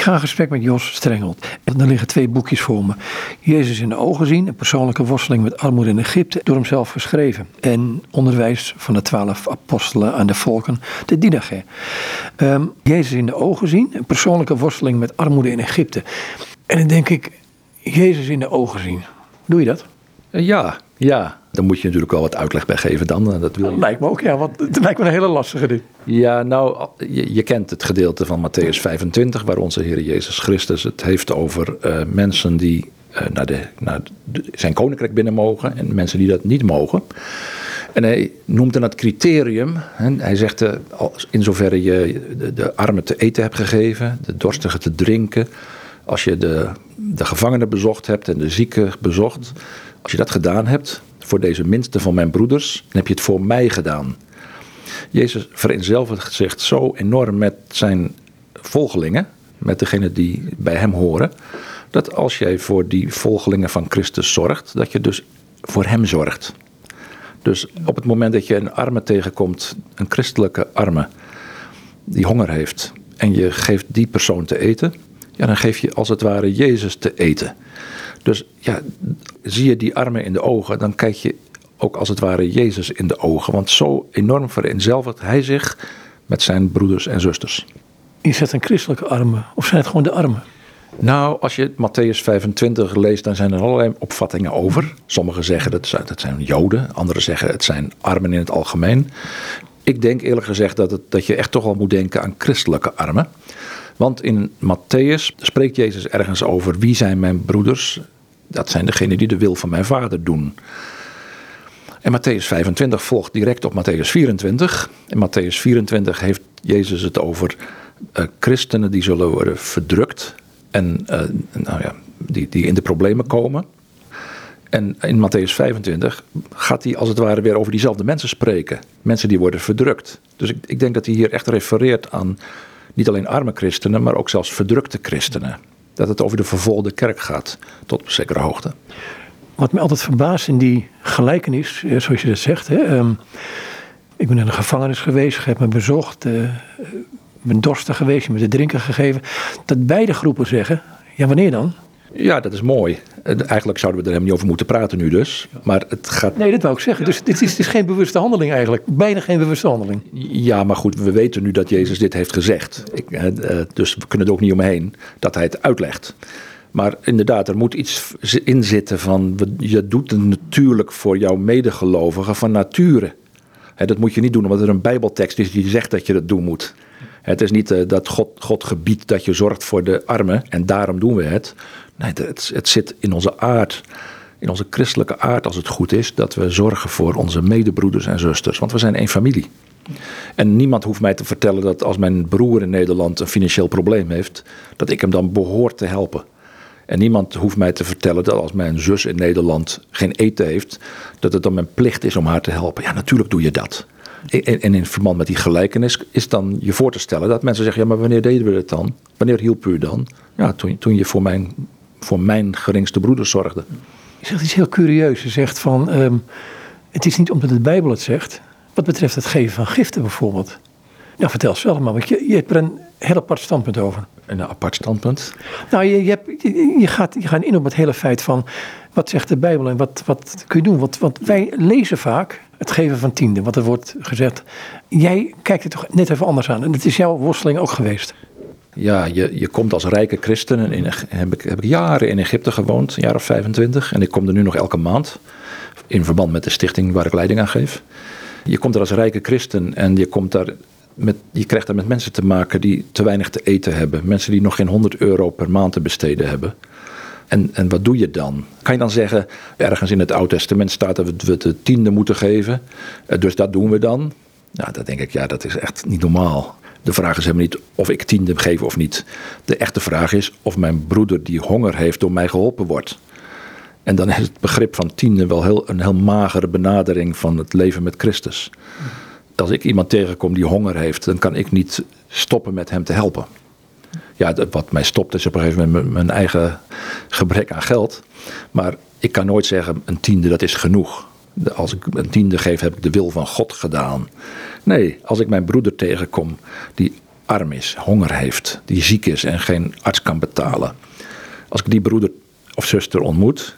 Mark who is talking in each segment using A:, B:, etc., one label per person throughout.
A: Ik ga een gesprek met Jos Strengelt. En er liggen twee boekjes voor me. Jezus in de ogen zien, een persoonlijke worsteling met armoede in Egypte, door hemzelf geschreven. En onderwijs van de twaalf apostelen aan de volken, de Didache. Ehm, Jezus in de ogen zien, een persoonlijke worsteling met armoede in Egypte. En dan denk ik, Jezus in de ogen zien. Doe je dat?
B: Ja, ja. Dan moet je natuurlijk wel wat uitleg bij geven dan. Dat, wil je.
A: dat lijkt me ook, ja, want het lijkt me een hele lastige ding.
B: Ja, nou, je, je, kent het gedeelte van Matthäus 25, waar onze Heer Jezus Christus het heeft over uh, mensen die uh, naar, de, naar de, zijn koninkrijk binnen mogen en mensen die dat niet mogen. En hij noemt dan het criterium. Hij zegt, uh, in zoverre je de, de armen te eten hebt gegeven, de dorstigen te drinken, als je de, de gevangenen bezocht hebt en de zieken bezocht, als je dat gedaan hebt voor deze minste van mijn broeders, dan heb je het voor mij gedaan. Jezus vereenzelvigt zich zo enorm met zijn volgelingen, met degenen die bij hem horen, dat als jij voor die volgelingen van Christus zorgt, dat je dus voor hem zorgt. Dus op het moment dat je een arme tegenkomt, een christelijke arme, die honger heeft, en je geeft die persoon te eten, ja, dan geef je als het ware Jezus te eten. Dus ja, zie je die armen in de ogen, dan kijk je ook als het ware Jezus in de ogen. Want zo enorm vereenzelvigt hij zich met zijn broeders en zusters.
A: Is het een christelijke armen of zijn het gewoon de armen?
B: Nou, als je Matthäus 25 leest, dan zijn er allerlei opvattingen over. Sommigen zeggen dat het zijn Joden, anderen zeggen het zijn armen in het algemeen. Ik denk eerlijk gezegd dat, het, dat je echt toch wel moet denken aan christelijke armen. Want in Matthäus spreekt Jezus ergens over wie zijn mijn broeders. Dat zijn degenen die de wil van mijn vader doen. En Matthäus 25 volgt direct op Matthäus 24. In Matthäus 24 heeft Jezus het over uh, christenen die zullen worden verdrukt. En uh, nou ja, die, die in de problemen komen. En in Matthäus 25 gaat hij als het ware weer over diezelfde mensen spreken. Mensen die worden verdrukt. Dus ik, ik denk dat hij hier echt refereert aan niet alleen arme christenen, maar ook zelfs verdrukte christenen. Dat het over de vervolgde kerk gaat, tot op zekere hoogte.
A: Wat me altijd verbaast in die gelijkenis, eh, zoals je dat zegt. Hè, um, ik ben in een gevangenis geweest, ik heb me bezocht, uh, ben dorstig geweest, je me te drinken gegeven. Dat beide groepen zeggen, ja wanneer dan?
B: Ja, dat is mooi. Eigenlijk zouden we er helemaal niet over moeten praten nu dus. Maar het gaat...
A: Nee, dat wou ik zeggen. Dus dit is, is geen bewuste handeling eigenlijk. Bijna geen bewuste handeling.
B: Ja, maar goed, we weten nu dat Jezus dit heeft gezegd. Ik, dus we kunnen er ook niet omheen dat hij het uitlegt. Maar inderdaad, er moet iets in zitten van... je doet het natuurlijk voor jouw medegelovigen van nature. Dat moet je niet doen omdat er een bijbeltekst is die zegt dat je dat doen moet. Het is niet dat God, God gebiedt dat je zorgt voor de armen en daarom doen we het. Nee, het, het zit in onze aard, in onze christelijke aard als het goed is, dat we zorgen voor onze medebroeders en zusters. Want we zijn één familie. En niemand hoeft mij te vertellen dat als mijn broer in Nederland een financieel probleem heeft, dat ik hem dan behoort te helpen. En niemand hoeft mij te vertellen dat als mijn zus in Nederland geen eten heeft, dat het dan mijn plicht is om haar te helpen. Ja, natuurlijk doe je dat. En in verband met die gelijkenis is dan je voor te stellen dat mensen zeggen: ja, maar wanneer deden we het dan? Wanneer hielp u dan? Ja, toen, toen je voor mijn voor mijn geringste broeders zorgde.
A: Je zegt iets heel curieus. Je zegt van, um, het is niet omdat de Bijbel het zegt. Wat betreft het geven van giften bijvoorbeeld. Nou, vertel zelf maar, want je, je hebt er een heel apart standpunt over.
B: Een apart standpunt?
A: Nou, je, je, hebt, je, gaat, je gaat in op het hele feit van, wat zegt de Bijbel en wat, wat kun je doen? Want, want wij lezen vaak het geven van tiende, wat er wordt gezegd. Jij kijkt er toch net even anders aan. En het is jouw worsteling ook geweest
B: ja, je, je komt als rijke christen. In, heb, ik, heb ik jaren in Egypte gewoond, een jaar of 25. En ik kom er nu nog elke maand. In verband met de stichting waar ik leiding aan geef. Je komt er als rijke christen en je, komt daar met, je krijgt daar met mensen te maken die te weinig te eten hebben. Mensen die nog geen 100 euro per maand te besteden hebben. En, en wat doe je dan? Kan je dan zeggen, ergens in het Oude Testament staat dat we de tiende moeten geven. Eh, dus dat doen we dan. Nou, dan denk ik, ja, dat is echt niet normaal. De vraag is helemaal niet of ik tiende geef of niet. De echte vraag is of mijn broeder die honger heeft door mij geholpen wordt. En dan is het begrip van tiende wel heel, een heel magere benadering van het leven met Christus. Als ik iemand tegenkom die honger heeft, dan kan ik niet stoppen met hem te helpen. Ja, wat mij stopt is op een gegeven moment mijn eigen gebrek aan geld. Maar ik kan nooit zeggen, een tiende dat is genoeg. Als ik een tiende geef, heb ik de wil van God gedaan. Nee, als ik mijn broeder tegenkom die arm is, honger heeft, die ziek is en geen arts kan betalen. Als ik die broeder of zuster ontmoet,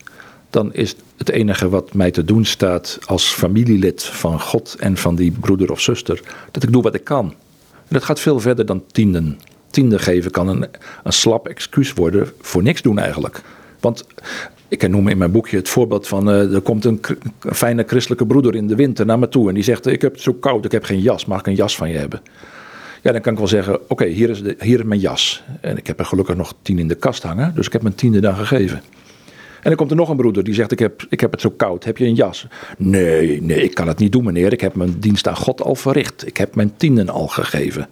B: dan is het enige wat mij te doen staat als familielid van God en van die broeder of zuster, dat ik doe wat ik kan. En dat gaat veel verder dan tienden. Tienden geven kan een, een slap excuus worden voor niks doen eigenlijk. Want ik noem in mijn boekje het voorbeeld van uh, er komt een, een, fijne christelijke broeder in de winter naar me toe en die zegt ik heb het zo koud, ik heb geen jas, mag ik een jas van je hebben? Ja, dan kan ik wel zeggen, oké, hier, is hier is mijn jas. En ik heb er gelukkig nog tien in de kast hangen, dus ik heb mijn tiende dan gegeven. En dan komt er nog een broeder die zegt: ik heb, ik heb het zo koud, heb je een jas? Nee, nee, ik kan het niet doen, meneer. Ik heb mijn dienst aan God al verricht. Ik heb mijn tienden al gegeven.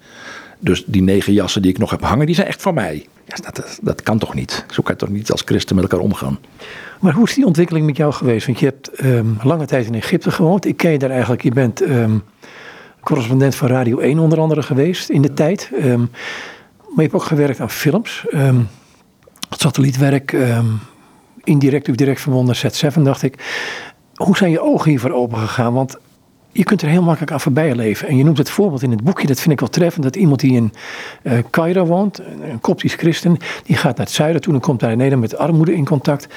B: Dus die negen jassen die ik nog heb hangen, die zijn echt van mij. Ja, dat, dat kan toch niet? Zo kan je toch niet als christen met elkaar omgaan?
A: Maar hoe is die ontwikkeling met jou geweest? Want je hebt um, lange tijd in Egypte gewoond. Ik ken je daar eigenlijk. Je bent um, correspondent van Radio 1 onder andere geweest in de tijd. Um, maar je hebt ook gewerkt aan films. satellietwerk, indirect of direct verbonden Z7, dacht ik. Hoe zijn je ogen hiervoor open gegaan? Want je kunt er heel makkelijk aan voorbij leven. En je noemt het voorbeeld in het boekje, dat vind ik wel treffend, dat iemand die in uh, Cairo woont, een koptisch christen, die gaat naar het zuiden toe en komt daar in Nederland met armoede in contact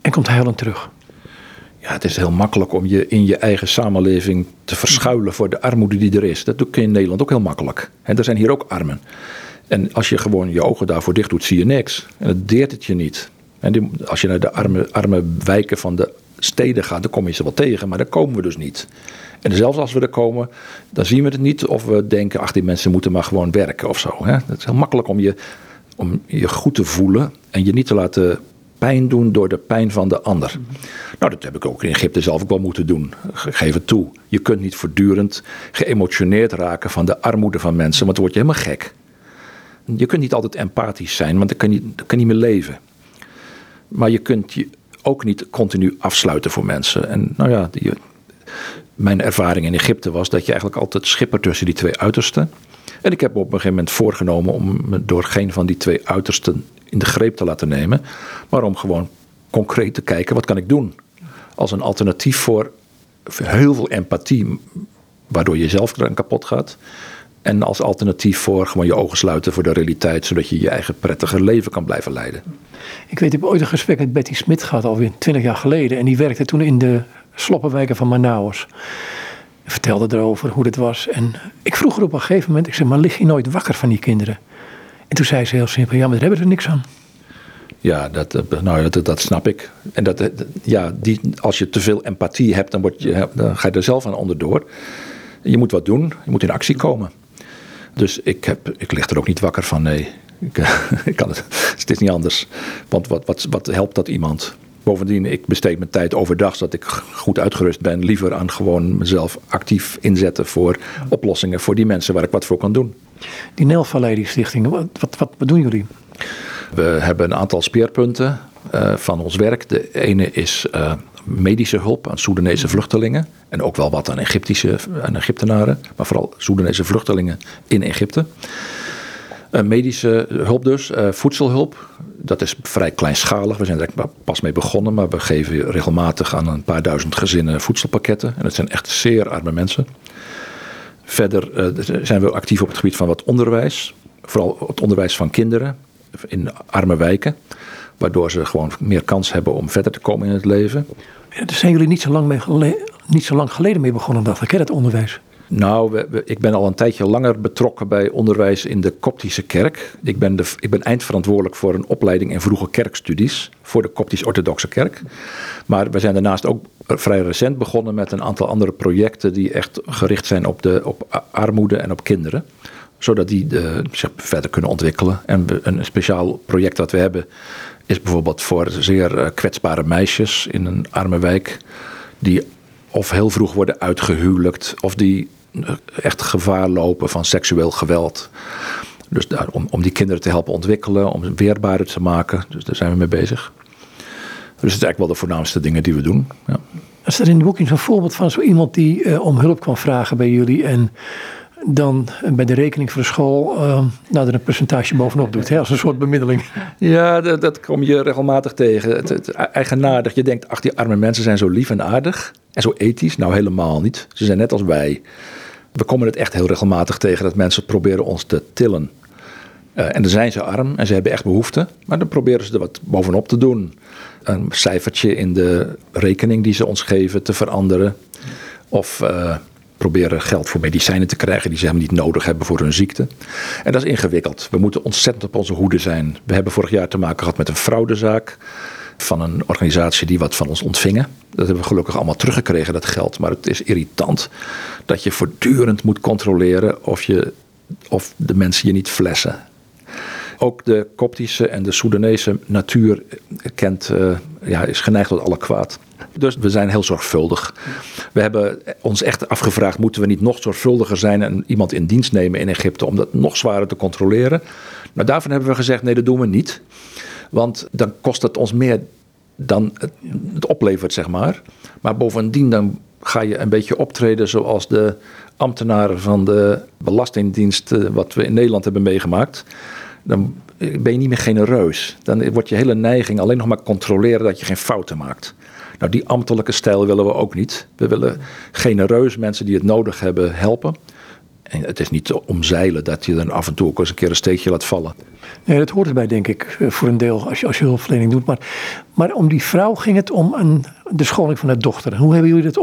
A: en komt huilend terug.
B: Ja, het is heel makkelijk om je in je eigen samenleving te verschuilen voor de armoede die er is. Dat doe je in Nederland ook heel makkelijk. En er zijn hier ook armen. En als je gewoon je ogen daarvoor dicht doet, zie je niks. En het deert het je niet. En als je naar de arme, arme wijken van de steden gaat, dan kom je ze wel tegen, maar daar komen we dus niet. En zelfs als we er komen, dan zien we het niet of we denken, ach die mensen moeten maar gewoon werken of zo. Hè? Het is heel makkelijk om je, om je goed te voelen en je niet te laten pijn doen door de pijn van de ander. Nou, dat heb ik ook in Egypte zelf ook wel moeten doen. Geef het toe. Je kunt niet voortdurend geëmotioneerd raken van de armoede van mensen, want dan word je helemaal gek. Je kunt niet altijd empathisch zijn, want dan kan je, dan kan je niet meer leven. Maar je kunt je ook niet continu afsluiten voor mensen. En nou ja, die, mijn ervaring in Egypte was dat je eigenlijk altijd schipper tussen die twee uitersten. En ik heb op een gegeven moment voorgenomen om me door geen van die twee uitersten in de greep te laten nemen. Maar om gewoon concreet te kijken, wat kan ik doen? Als een alternatief voor heel veel empathie, waardoor je zelf kapot gaat. En als alternatief voor gewoon je ogen sluiten voor de realiteit, zodat je je eigen prettige leven kan blijven leiden.
A: Ik weet, ik heb ooit een gesprek met Betty Smit gehad, alweer twintig jaar geleden. En die werkte toen in de sloppenwijken van Manaus. Vertelde erover hoe het was. En ik vroeg er op een gegeven moment, ik zei, maar lig je nooit wakker van die kinderen? En toen zei ze heel simpel, ja, maar daar hebben er niks aan.
B: Ja, dat, nou, dat, dat snap ik. En dat, ja, die, als je te veel empathie hebt, dan, word je, dan ga je er zelf aan onderdoor. Je moet wat doen, je moet in actie komen. Dus ik, heb, ik lig er ook niet wakker van, nee. Ik, ik kan het, het is niet anders. Want wat, wat, wat helpt dat iemand? Bovendien, ik besteed mijn tijd overdag zodat ik goed uitgerust ben. Liever aan gewoon mezelf actief inzetten voor oplossingen voor die mensen waar ik wat voor kan doen.
A: Die Nelvallei, die stichting, wat, wat, wat doen jullie?
B: We hebben een aantal speerpunten uh, van ons werk. De ene is uh, medische hulp aan Soedanese vluchtelingen. En ook wel wat aan Egyptische aan Egyptenaren. Maar vooral Soedanese vluchtelingen in Egypte. Uh, medische hulp dus, uh, voedselhulp. Dat is vrij kleinschalig. We zijn er pas mee begonnen, maar we geven regelmatig aan een paar duizend gezinnen voedselpakketten. En dat zijn echt zeer arme mensen. Verder uh, zijn we actief op het gebied van wat onderwijs. Vooral het onderwijs van kinderen in arme wijken. Waardoor ze gewoon meer kans hebben om verder te komen in het leven.
A: Daar zijn jullie niet zo lang, mee niet zo lang geleden mee begonnen, dacht ik, hè, het onderwijs.
B: Nou, ik ben al een tijdje langer betrokken bij onderwijs in de Koptische kerk. Ik ben, de, ik ben eindverantwoordelijk voor een opleiding in vroege kerkstudies voor de Koptisch-Orthodoxe kerk. Maar we zijn daarnaast ook vrij recent begonnen met een aantal andere projecten die echt gericht zijn op, de, op armoede en op kinderen zodat die de, zich verder kunnen ontwikkelen. En een speciaal project dat we hebben is bijvoorbeeld voor zeer eh, kwetsbare meisjes in een arme wijk. Die of heel vroeg worden uitgehuwelijkt of die eh, echt gevaar lopen van seksueel geweld. Dus daar, om, om die kinderen te helpen ontwikkelen, om ze weerbaarder te maken. Dus daar zijn we mee bezig. Dus het is eigenlijk wel de voornaamste dingen die we doen. Ja.
A: Is er in het boek een voorbeeld van zo iemand die uh, om hulp kwam vragen bij jullie en dan bij de rekening voor de school uh, nou, er een percentage bovenop doet, hè, als een soort bemiddeling.
B: Ja, dat, dat kom je regelmatig tegen. Het, het, eigenaardig, je denkt, ach die arme mensen zijn zo lief en aardig en zo ethisch. Nou helemaal niet. Ze zijn net als wij. We komen het echt heel regelmatig tegen dat mensen proberen ons te tillen. Uh, en dan zijn ze arm en ze hebben echt behoefte, maar dan proberen ze er wat bovenop te doen. Een cijfertje in de rekening die ze ons geven te veranderen. Of uh, proberen geld voor medicijnen te krijgen die ze helemaal niet nodig hebben voor hun ziekte. En dat is ingewikkeld. We moeten ontzettend op onze hoede zijn. We hebben vorig jaar te maken gehad met een fraudezaak van een organisatie die wat van ons ontvingen. Dat hebben we gelukkig allemaal teruggekregen, dat geld. Maar het is irritant dat je voortdurend moet controleren of, je, of de mensen je niet flessen. Ook de Koptische en de Soedanese natuur kent, uh, ja, is geneigd tot alle kwaad. Dus we zijn heel zorgvuldig. We hebben ons echt afgevraagd: moeten we niet nog zorgvuldiger zijn en iemand in dienst nemen in Egypte om dat nog zwaarder te controleren? Nou, daarvan hebben we gezegd: nee, dat doen we niet. Want dan kost het ons meer dan het oplevert, zeg maar. Maar bovendien dan ga je een beetje optreden zoals de ambtenaren van de Belastingdienst, eh, wat we in Nederland hebben meegemaakt. Dan ben je niet meer genereus. Dan wordt je hele neiging alleen nog maar controleren dat je geen fouten maakt. Nou, die ambtelijke stijl willen we ook niet. We willen genereus mensen die het nodig hebben helpen. En het is niet te omzeilen dat je dan af en toe ook eens een keer een steekje laat vallen.
A: Nee, dat hoort erbij, denk ik, eh, voor een deel als je, als je hulpverlening doet. Maar, maar om die vrouw ging het om een, de scholing van haar dochter. Hoe hebben jullie dat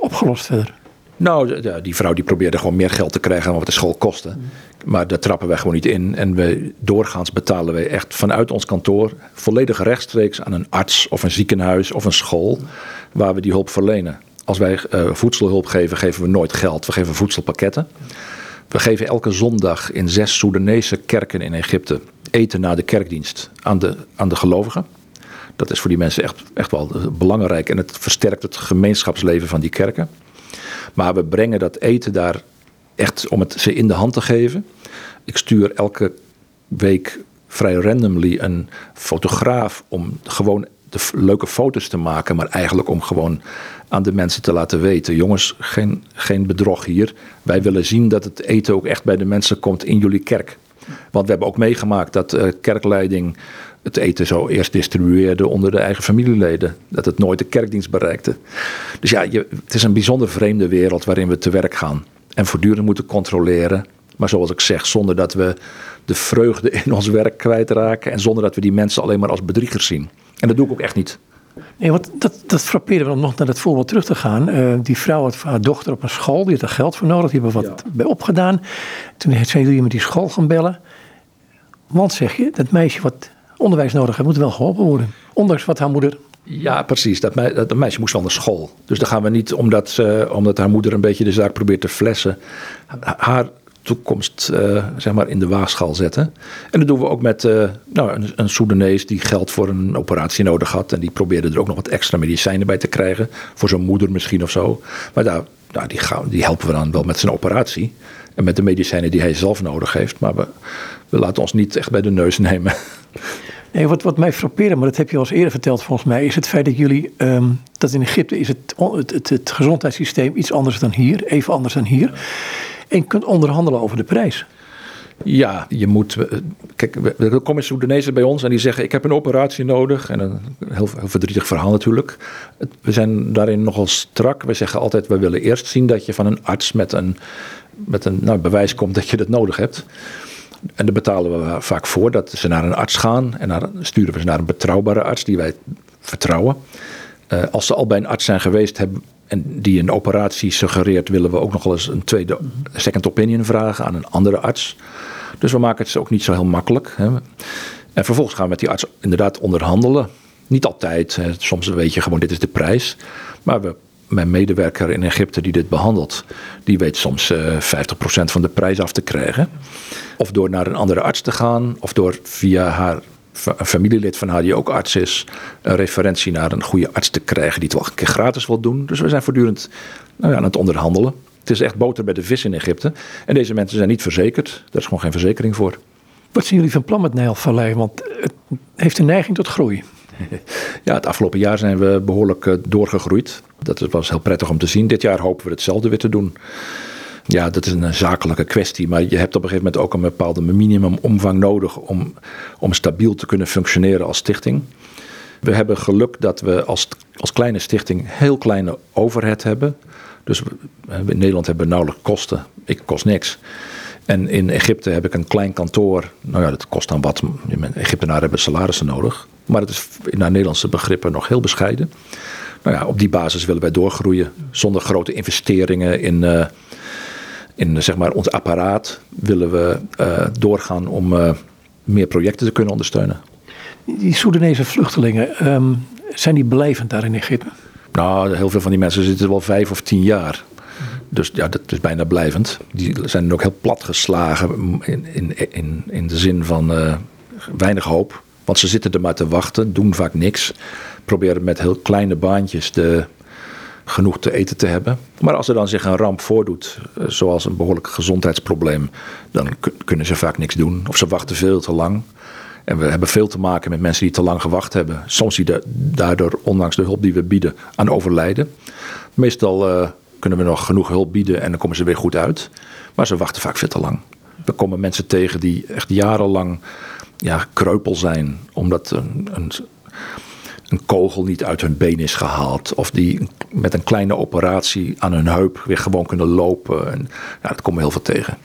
A: opgelost verder?
B: Nou, die vrouw die probeerde gewoon meer geld te krijgen dan wat de school kostte. Maar daar trappen wij gewoon niet in. En we, doorgaans betalen wij echt vanuit ons kantoor volledig rechtstreeks aan een arts of een ziekenhuis of een school waar we die hulp verlenen. Als wij uh, voedselhulp geven, geven we nooit geld. We geven voedselpakketten. We geven elke zondag in zes Soedanese kerken in Egypte eten na de kerkdienst aan de, aan de gelovigen. Dat is voor die mensen echt, echt wel belangrijk en het versterkt het gemeenschapsleven van die kerken. Maar we brengen dat eten daar echt om het ze in de hand te geven. Ik stuur elke week vrij randomly een fotograaf om gewoon de leuke foto's te maken, maar eigenlijk om gewoon aan de mensen te laten weten: jongens, geen, geen bedrog hier. Wij willen zien dat het eten ook echt bij de mensen komt in jullie kerk. Want we hebben ook meegemaakt dat uh, kerkleiding het eten zo eerst distribueerde onder de eigen familieleden. Dat het nooit de kerkdienst bereikte. Dus ja, het is een bijzonder vreemde wereld waarin we te werk gaan. En voortdurend moeten controleren. Maar zoals ik zeg, zonder dat we de vreugde in ons werk kwijtraken. En zonder dat we die mensen alleen maar als bedriegers zien. En dat doe ik ook echt niet.
A: Nee, want dat, dat frappeerde me om nog naar dat voorbeeld terug te gaan. Uh, die vrouw had haar dochter op een school, die had er geld voor nodig, die hebben wat bij opgedaan. Toen zei jullie met die school gaan bellen. Want zeg je, dat meisje wat onderwijs nodig heeft, moet wel geholpen worden. Ondanks wat haar moeder
B: ja, precies. Dat, dat, meisje moest wel naar school. Dus dan gaan we niet, omdat, ze, omdat haar moeder een beetje de zaak probeert te flessen, haar toekomst uh, zeg maar in de waagschaal zetten. En dat doen we ook met uh, nou, een, een Soedanees die geld voor een operatie nodig had. En die probeerde er ook nog wat extra medicijnen bij te krijgen. Voor zijn moeder misschien of zo. Maar daar, nou, die, gaan, die helpen we dan wel met zijn operatie. En met de medicijnen die hij zelf nodig heeft. Maar we, we laten ons niet echt bij de neus nemen.
A: Nee, wat, wat mij frappeerde, maar dat heb je al eens eerder verteld volgens mij, is het feit dat jullie, um, dat in Egypte is het, het, het, het gezondheidssysteem iets anders dan hier, even anders dan hier. En kunt onderhandelen over de prijs.
B: Ja, je moet. Eh, kijk, er komen Soedanezen bij ons en die zeggen: Ik heb een operatie nodig. En een heel, verdrietig verhaal natuurlijk. We zijn daarin nogal strak. We zeggen altijd: We willen eerst zien dat je van een arts met een, met een nou, bewijs komt dat je dat nodig hebt. En daar betalen we vaak voor dat ze naar een arts gaan. En dan sturen we ze naar een betrouwbare arts die wij vertrouwen. Uh, als ze al bij een arts zijn geweest hebben en die een operatie suggereert, willen we ook nog wel eens een tweede second opinion vragen aan een andere arts. Dus we maken het ook niet zo heel makkelijk. Hè. En vervolgens gaan we met die arts inderdaad onderhandelen. Niet altijd. Hè. Soms weet je gewoon, dit is de prijs. Maar we, mijn medewerker in Egypte die dit behandelt, die weet soms uh, eh, 50% van de prijs af te krijgen. Of door naar een andere arts te gaan, of door via haar een familielid van haar die ook arts is, een referentie naar een goede arts te krijgen die het wel een keer gratis wil doen. Dus we zijn voortdurend nou ja, aan het onderhandelen. Het is echt boter bij de vis in Egypte. En deze mensen zijn niet verzekerd. Daar is gewoon geen verzekering voor.
A: Wat zien jullie van plan met Nijlvallei? Want het heeft een neiging tot groei.
B: Ja, het afgelopen jaar zijn we behoorlijk eh, doorgegroeid. Dat was heel prettig om te zien. Dit jaar hopen we hetzelfde weer te doen. Ja, dat is een zakelijke kwestie. Maar je hebt op een gegeven moment ook een bepaalde minimumomvang nodig om, om stabiel te kunnen functioneren als stichting. We hebben geluk dat we als, als kleine stichting heel kleine overhead hebben. Dus in Nederland hebben we nauwelijks kosten. Ik kost niks. En in Egypte heb ik een klein kantoor. Nou ja, dat kost dan wat. Egyptenaren hebben salarissen nodig. Maar het is naar Nederlandse begrippen nog heel bescheiden. Nou ja, op die basis willen wij doorgroeien. Zonder grote investeringen in, uh, in zeg maar, ons apparaat willen we uh, doorgaan om uh, meer projecten te kunnen ondersteunen.
A: Die Soedanese vluchtelingen, um, zijn die blijvend daar in Egypte?
B: Nou, heel veel van die mensen zitten wel vijf of tien jaar. Dus ja, dat is bijna blijvend. Die zijn ook heel platgeslagen in, in, in, in de zin van uh, weinig hoop. Want ze zitten er maar te wachten, doen vaak niks. Proberen met heel kleine baantjes de, genoeg te eten te hebben. Maar als er dan zich een ramp voordoet, eh, zoals een behoorlijk gezondheidsprobleem, dan kunnen ze vaak niks doen. Of ze wachten veel te lang. En we hebben veel te maken met mensen die te lang gewacht hebben. Soms die daardoor, ondanks de hulp die we bieden, aan overlijden. Meestal uh, kunnen we nog genoeg hulp bieden en dan komen ze weer goed uit. Maar ze wachten vaak veel te lang. We komen mensen tegen die echt jarenlang ja, kreupel zijn, omdat een, een, een kogel niet uit hun been is gehaald. Of die met een kleine operatie aan hun heup weer gewoon kunnen lopen. En, ja, dat komen heel veel tegen.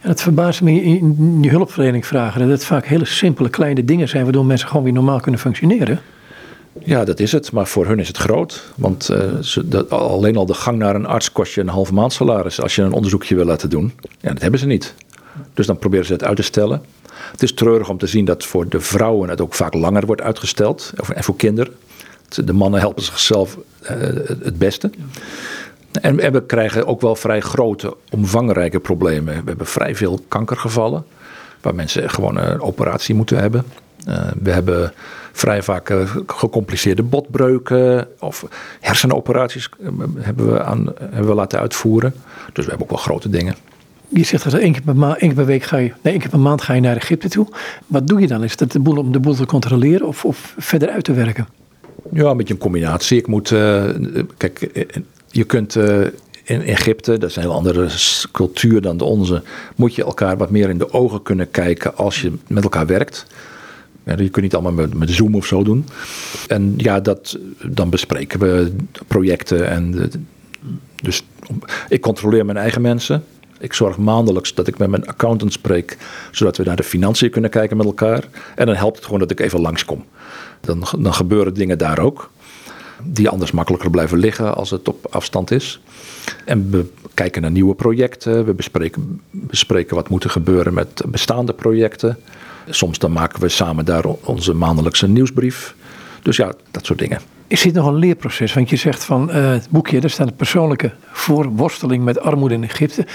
A: En het verbaast me in die hulpverlening vragen dat het vaak hele simpele kleine dingen zijn waardoor mensen gewoon weer normaal kunnen functioneren.
B: Ja, dat is het. Maar voor hun is het groot. Want uh, ze, dat, alleen al de gang naar een arts kost je een halve maand salaris als je een onderzoekje wil laten doen. Ja, dat hebben ze niet. Dus dan proberen ze het uit te stellen. Het is treurig om te zien dat voor de vrouwen het ook vaak langer wordt uitgesteld. En voor kinderen. De mannen helpen zichzelf uh, het beste. En, en we krijgen ook wel vrij grote, omvangrijke problemen. We hebben vrij veel kankergevallen. Waar mensen gewoon een operatie moeten hebben. Uh, we hebben vrij vaak uh, gecompliceerde botbreuken of hersenoperaties hebben we, aan, hebben we laten uitvoeren. Dus we hebben ook wel grote dingen.
A: Je zegt dat één keer, per maand, één keer per week ga je, nee, één keer per maand ga je naar Egypte toe. Wat doe je dan? Is dat de boel om de boel te controleren of, of verder uit te werken?
B: Ja, een beetje een combinatie. Ik moet, uh, kijk, je kunt uh, in Egypte, dat is een heel andere cultuur dan de onze, moet je elkaar wat meer in de ogen kunnen kijken als je met elkaar werkt. Je kunt niet allemaal met, met Zoom of zo doen. En ja, dat, dan bespreken we projecten. En, dus ik controleer mijn eigen mensen. Ik zorg maandelijks dat ik met mijn accountant spreek, zodat we naar de financiën kunnen kijken met elkaar. En dan helpt het gewoon dat ik even langskom. Dan, dan gebeuren dingen daar ook, die anders makkelijker blijven liggen als het op afstand is. En we kijken naar nieuwe projecten, we bespreken, bespreken wat moet er gebeuren met bestaande projecten. Soms dan maken we samen daar onze maandelijkse nieuwsbrief. Dus ja, dat soort dingen.
A: Is dit nog een leerproces? Want je zegt van uh, het boekje, daar staat een persoonlijke voorworsteling met armoede in Egypte.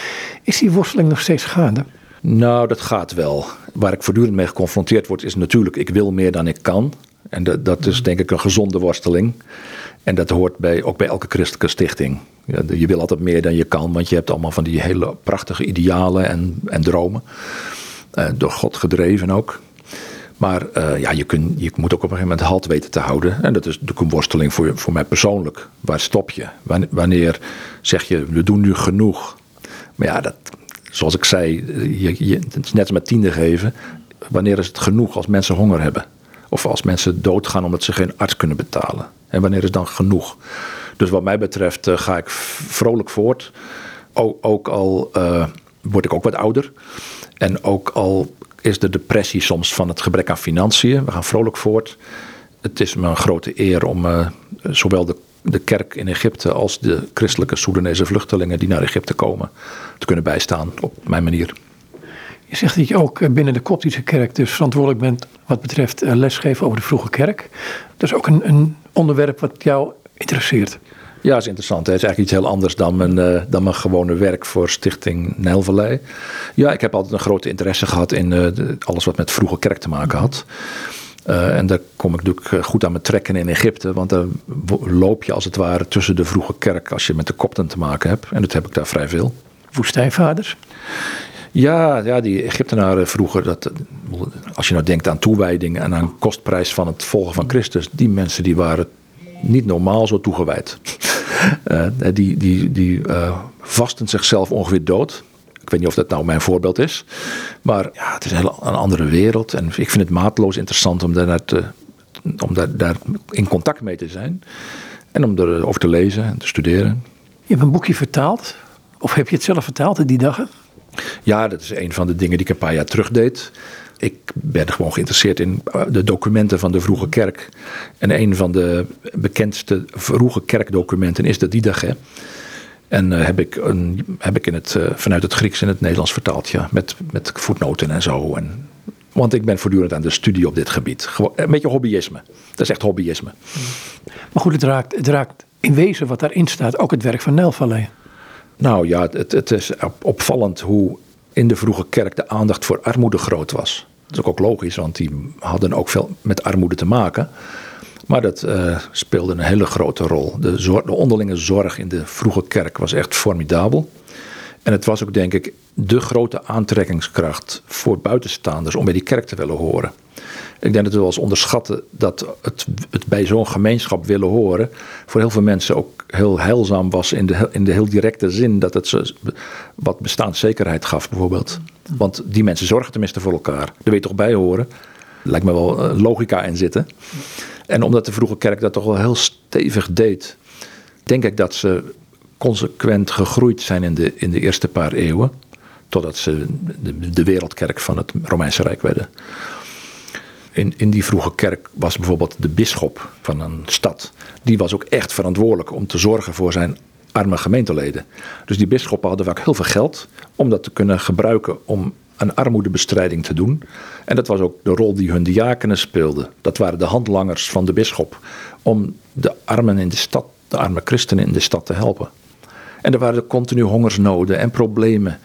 A: Is die worsteling nog steeds gaande?
B: Nou, dat gaat wel. Waar ik voortdurend mee geconfronteerd word, is natuurlijk: ik wil meer dan ik kan. En dat, dat is denk ik een gezonde worsteling. En dat hoort bij, ook bij elke christelijke stichting. je wil altijd meer dan je kan, want je hebt allemaal van die hele prachtige idealen en, en dromen. Uh, door God gedreven ook. Maar uh, ja, je, je moet ook op een gegeven moment halt weten te houden. En dat is een worsteling voor, voor mij persoonlijk. Waar stop je? Wanneer zeg je, we doen nu genoeg? Maar ja, dat, zoals ik zei, je, je, het net als met tiende geven. Wanneer is het genoeg als mensen honger hebben? Of als mensen doodgaan omdat ze geen arts kunnen betalen? En wanneer is dan genoeg? Dus wat mij betreft uh, ga ik vrolijk voort. Ook al word ik ook wat ouder. En ook al is de depressie soms van het gebrek aan financiën. We gaan vrolijk voort. Het is me een grote eer om uh, zowel de, de kerk in Egypte als de christelijke Soedanese vluchtelingen die naar Egypte komen te kunnen bijstaan op mijn manier.
A: Je zegt dat je ook binnen de Koptische kerk dus verantwoordelijk bent wat betreft eh, lesgeven over de vroege kerk. Dat is ook een, een onderwerp wat jou interesseert.
B: Ja, is interessant. Het is eigenlijk iets heel anders dan mijn, uh, dan mijn gewone werk voor Stichting Nijlvallei. Ja, ik heb altijd een grote interesse gehad in uh, alles wat met vroege kerk te maken had. Uh, en daar kom ik natuurlijk goed aan mijn trekken in Egypte. Want daar loop je als het ware tussen de vroege kerk als je met de kopten te maken hebt. En dat heb ik daar vrij veel.
A: Woestijnvaders?
B: Ja, ja, die Egyptenaren vroeger, dat, als je nou denkt aan toewijding en aan kostprijs van het volgen van Christus, die mensen die waren niet normaal zo toegewijd. Uh, die die, die uh, vasten zichzelf ongeveer dood. Ik weet niet of dat nou mijn voorbeeld is. Maar ja, het is een, hele, een andere wereld. En ik vind het maatloos interessant om daarnaar te, om daar, daar in contact mee te zijn. En om erover te lezen en te studeren.
A: Je hebt een boekje vertaald. Of heb je het zelf vertaald die dagen?
B: Ja, dat is een van de dingen die ik een paar jaar terug deed. Ik ben gewoon geïnteresseerd in eh, de documenten van de vroege kerk. En een van de bekendste vroege kerkdocumenten is de Didache. En uh, heb, ik een, heb ik in het, uh, vanuit het Grieks in het Nederlands vertaald, ja. Met, met voetnoten en zo. En, want ik ben voortdurend aan de studie op dit gebied. Gewoon, een beetje hobbyisme. Dat is echt hobbyisme.
A: Maar goed, het raakt, het raakt in wezen wat daarin staat ook het werk van Nelvalee.
B: Nou ja, het, het is opvallend hoe in de vroege kerk de aandacht voor armoede groot was. Dat is ook logisch, want die hadden ook veel met armoede te maken. Maar dat uh, speelde een hele grote rol. De, de onderlinge zorg in de vroege kerk was echt formidabel. En het was ook, denk ik, de grote aantrekkingskracht voor buitenstaanders om bij die kerk te willen horen. Ik denk dat we wel eens onderschatten dat het, het bij zo'n gemeenschap willen horen voor heel veel mensen ook heel heilzaam was in de, in de heel directe zin dat het ze wat bestaanszekerheid gaf bijvoorbeeld. Want die mensen zorgen tenminste voor elkaar. Daar weet toch bij horen. Lijkt me wel eh, logica in zitten. En omdat de vroege kerk dat toch wel heel stevig deed, denk ik dat ze consequent gegroeid zijn in de, in de eerste paar eeuwen. Totdat ze de, de wereldkerk van het Romeinse Rijk werden. In, in die vroege kerk was bijvoorbeeld de bisschop van een stad. Die was ook echt verantwoordelijk om te zorgen voor zijn arme gemeenteleden. Dus die bisschoppen hadden vaak heel veel geld om dat te kunnen gebruiken om aan armoedebestrijding te doen. En dat was ook de rol die hun diakenen speelden. Dat waren de handlangers van de bisschop om de armen in de stad, de arme christenen in de stad te helpen. En er waren continu hongersnoden en problemen.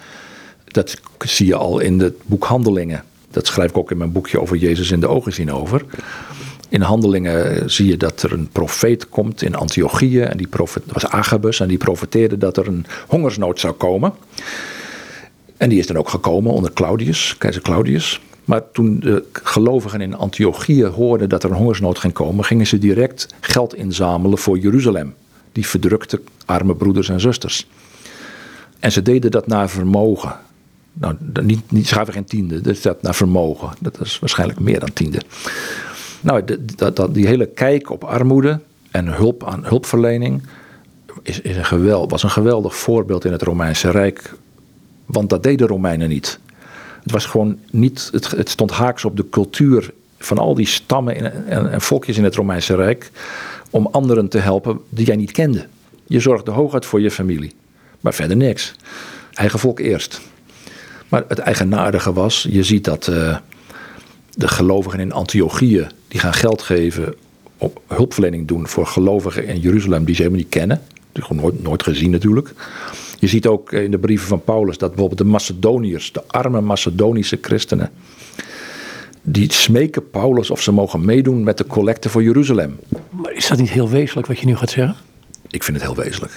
B: Dat zie je al in het boek Handelingen. Dat schrijf ik ook in mijn boekje over Jezus in de ogen zien over. In handelingen zie je dat er een profeet komt in Antiochië. En die profeet, dat was Agabus. En die profeteerde dat er een hongersnood zou komen. En die is dan ook gekomen onder Claudius, keizer Claudius. Maar toen de gelovigen in Antiochië hoorden dat er een hongersnood ging komen, gingen ze direct geld inzamelen voor Jeruzalem. Die verdrukte arme broeders en zusters. En ze deden dat naar vermogen. Nou, niet, niet geen tiende, dat staat naar vermogen. Dat is waarschijnlijk meer dan tiende. Nou, dat, dat, die hele kijk op armoede en hulp aan hulpverlening is, is een geweld, was een geweldig voorbeeld in het Romeinse Rijk. Want dat deden de Romeinen niet. Het was gewoon niet, het, het stond haaks op de cultuur van al die stammen en, en, volkjes in het Romeinse Rijk. Om anderen te helpen die jij niet kende. Je zorgde hooguit voor je familie. Maar verder niks. Eigen volk eerst. Maar het eigenaardige was, je ziet dat uh, de gelovigen in Antiochië, die gaan geld geven op hulpverlening doen voor gelovigen in Jeruzalem die ze helemaal niet kennen. Die gewoon nooit, nooit gezien natuurlijk. Je ziet ook in de brieven van Paulus dat bijvoorbeeld de Macedoniërs, de arme Macedonische christenen, die smeken Paulus of ze mogen meedoen met de collecte voor Jeruzalem.
A: Maar is dat niet heel wezenlijk wat je nu gaat zeggen?
B: Ik vind het heel wezenlijk.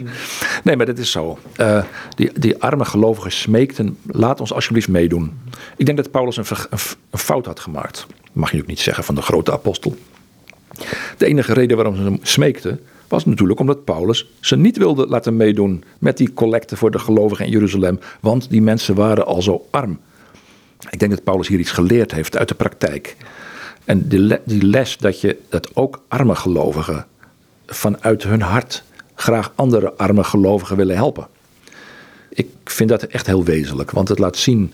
B: Nee, maar dat is zo. Uh, die, die arme gelovigen smeekten, laat ons alsjeblieft meedoen. Ik denk dat Paulus een, een, een fout had gemaakt. Mag je ook niet zeggen van de grote apostel. De enige reden waarom ze hem smeekten, was natuurlijk omdat Paulus ze niet wilde laten meedoen met die collecte voor de gelovigen in Jeruzalem, want die mensen waren al zo arm. Ik denk dat Paulus hier iets geleerd heeft uit de praktijk. En die, les dat je dat ook arme gelovigen vanuit hun hart graag andere arme gelovigen willen helpen. Ik vind dat echt heel wezenlijk, want het laat zien,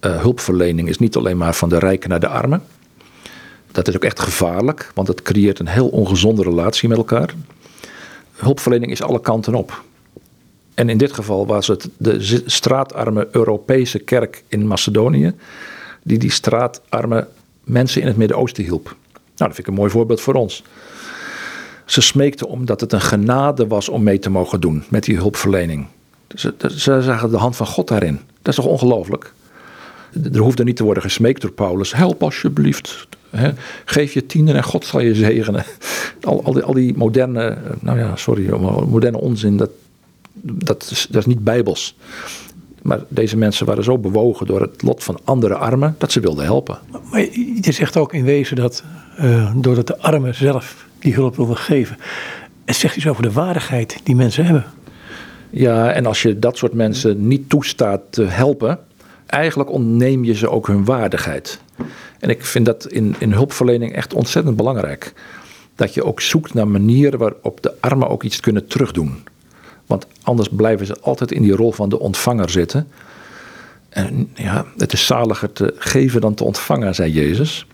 B: uh, hulpverlening is niet alleen maar van de rijken naar de armen. Dat is ook echt gevaarlijk, want het creëert een heel ongezonde relatie met elkaar. Hulpverlening is alle kanten op. En in dit geval was het de straatarme Europese kerk in Macedonië, die die straatarme mensen in het Midden-Oosten hielp. Nou, dat vind ik een mooi voorbeeld voor ons. Ze smeekten omdat het een genade was om mee te mogen doen met die hulpverlening. Ze, ze zagen de hand van God daarin. Dat is toch ongelooflijk? Er hoefde niet te worden gesmeekt door Paulus. Help alsjeblieft. Geef je tienden en God zal je zegenen. Al, al, die, al die moderne, nou ja, sorry, moderne onzin, dat, dat, is, dat is niet bijbels. Maar deze mensen waren zo bewogen door het lot van andere armen dat ze wilden helpen.
A: Maar je zegt ook in wezen dat uh, doordat de armen zelf die hulp wilden geven. Het zegt iets over de waardigheid die mensen hebben.
B: Ja, en als je dat soort mensen niet toestaat te helpen, eigenlijk ontneem je ze ook hun waardigheid. En ik vind dat in, in hulpverlening echt ontzettend belangrijk. Dat je ook zoekt naar manieren waarop de armen ook iets kunnen terugdoen. Want anders blijven ze altijd in die rol van de ontvanger zitten. En ja, het is zaliger te geven dan te ontvangen, zei Jezus.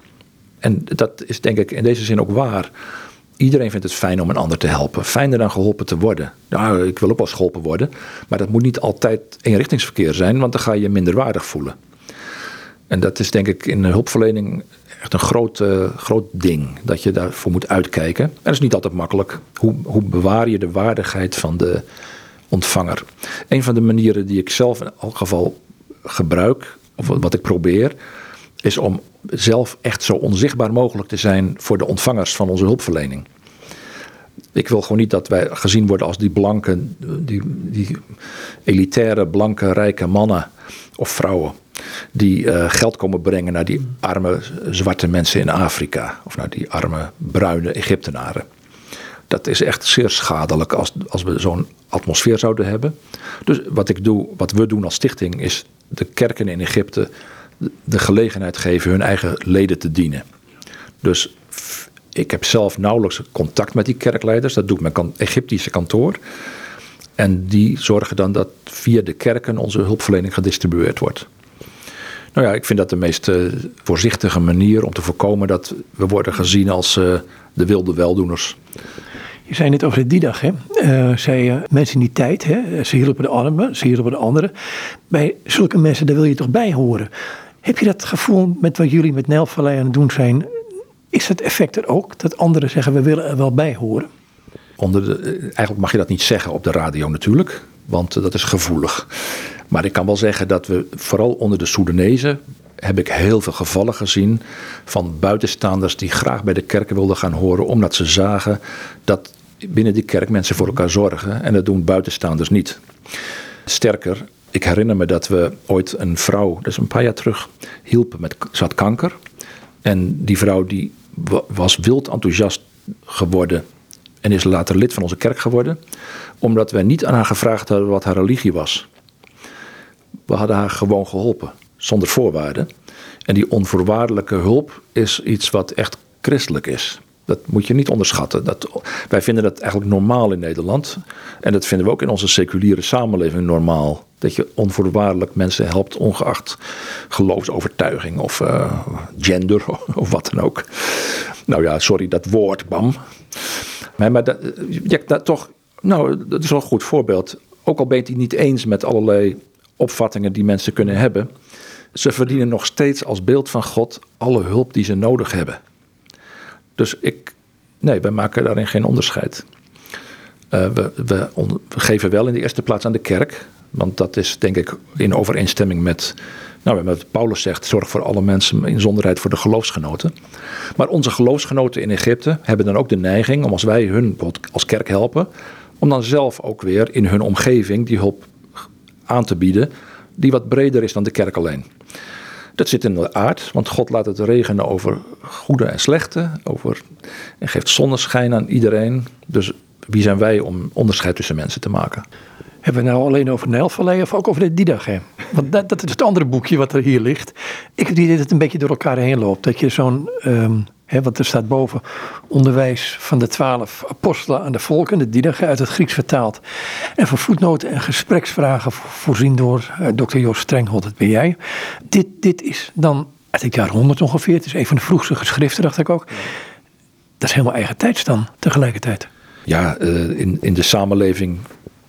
B: En dat is denk ik in deze zin ook waar. Iedereen vindt het fijn om een ander te helpen. Fijner dan geholpen te worden. Nou, ik wil ook wel geholpen worden. Maar dat moet niet altijd eenrichtingsverkeer zijn, want dan ga je je minder waardig voelen. En dat is denk ik in hulpverlening echt een groot, uh, groot ding. Dat je daarvoor moet uitkijken. En dat is niet altijd makkelijk. Hoe, hoe bewaar je de waardigheid van de ontvanger? Een van de manieren die ik zelf in elk geval gebruik, of wat ik probeer, is om zelf echt zo onzichtbaar mogelijk te zijn voor de ontvangers van onze hulpverlening. Ik wil gewoon niet dat wij gezien worden als die blanke, die, die elitaire, blanke, rijke mannen of vrouwen. Die uh, geld komen brengen naar die arme zwarte mensen in Afrika. Of naar die arme bruine Egyptenaren. Dat is echt zeer schadelijk als, als we zo'n atmosfeer zouden hebben. Dus wat ik doe, wat we doen als stichting, is de kerken in Egypte de gelegenheid geven hun eigen leden te dienen. Dus ik heb zelf nauwelijks contact met die kerkleiders. Dat doet mijn Egyptische kantoor. En die zorgen dan dat via de kerken onze hulpverlening gedistribueerd wordt. Nou ja, ik vind dat de meest uh, voorzichtige manier om te voorkomen dat we worden gezien als uh, de wilde weldoeners.
A: Je zei net over de dag, hè? Uh, zei mensen in die tijd, hè? ze hielpen de armen, ze hielpen de anderen. Bij zulke mensen, daar wil je toch bij horen. Heb je dat gevoel met wat jullie met Nijlvallei aan het doen zijn? Is het effect er ook dat anderen zeggen we willen er wel bij horen?
B: Onder de, eigenlijk mag je dat niet zeggen op de radio natuurlijk, want dat is gevoelig. Maar ik kan wel zeggen dat we vooral onder de Soedanezen heb ik heel veel gevallen gezien van buitenstaanders die graag bij de kerken wilden gaan horen, omdat ze zagen dat binnen die kerk mensen voor elkaar zorgen en dat doen buitenstaanders niet. Sterker, ik herinner me dat we ooit een vrouw, dus een paar jaar terug, hielpen met, had kanker. En die vrouw die was wild enthousiast geworden en is later lid van onze kerk geworden, omdat wij niet aan haar gevraagd hadden wat haar religie was. We hadden haar gewoon geholpen, zonder voorwaarden. En die onvoorwaardelijke hulp is iets wat echt christelijk is. Dat moet je niet onderschatten. Dat, wij vinden dat eigenlijk normaal in Nederland. En dat vinden we ook in onze seculiere samenleving normaal. Dat je onvoorwaardelijk mensen helpt, ongeacht geloofsovertuiging of uh, gender of wat dan ook. Nou ja, sorry, dat woord, bam. Maar, maar dat, ja, dat toch, nou, dat is wel een goed voorbeeld. Ook al ben je het niet eens met allerlei opvattingen die mensen kunnen hebben. Ze verdienen nog steeds als beeld van God alle hulp die ze nodig hebben. Dus ik, nee, wij maken daarin geen onderscheid. Uh, we, we, we, geven wel in de eerste plaats aan de kerk. Want dat is denk ik in overeenstemming met nou, wat Paulus zegt, zorg voor alle mensen, in zonderheid voor de geloofsgenoten. Maar onze geloofsgenoten in Egypte hebben dan ook de neiging om als wij hun als kerk helpen, om dan zelf ook weer in hun omgeving die hulp aan te bieden, die wat breder is dan de kerk alleen. Dat zit in de aard, want God laat het regenen over goede en slechte, over, en geeft zonneschijn aan iedereen. Dus wie zijn wij om onderscheid tussen mensen te maken?
A: Hebben we nou alleen over Nijlvallei of ook over de Didag? Want dat, dat, is het andere boekje wat er hier ligt. Ik heb dat het een beetje door elkaar heen loopt. Dat je zo'n, um, wat er staat boven, onderwijs van de twaalf apostelen aan de volken, de Didag, uit het Grieks vertaald. En voor voetnoten en gespreksvragen voorzien door uh, dokter Joost Strenghold, dat ben jij. Dit, dit is dan uit het jaar 100 ongeveer. Het is een van de vroegste geschriften, dacht ik ook. Dat is helemaal eigen tijds dan, tegelijkertijd.
B: Ja, uh, in, in de samenleving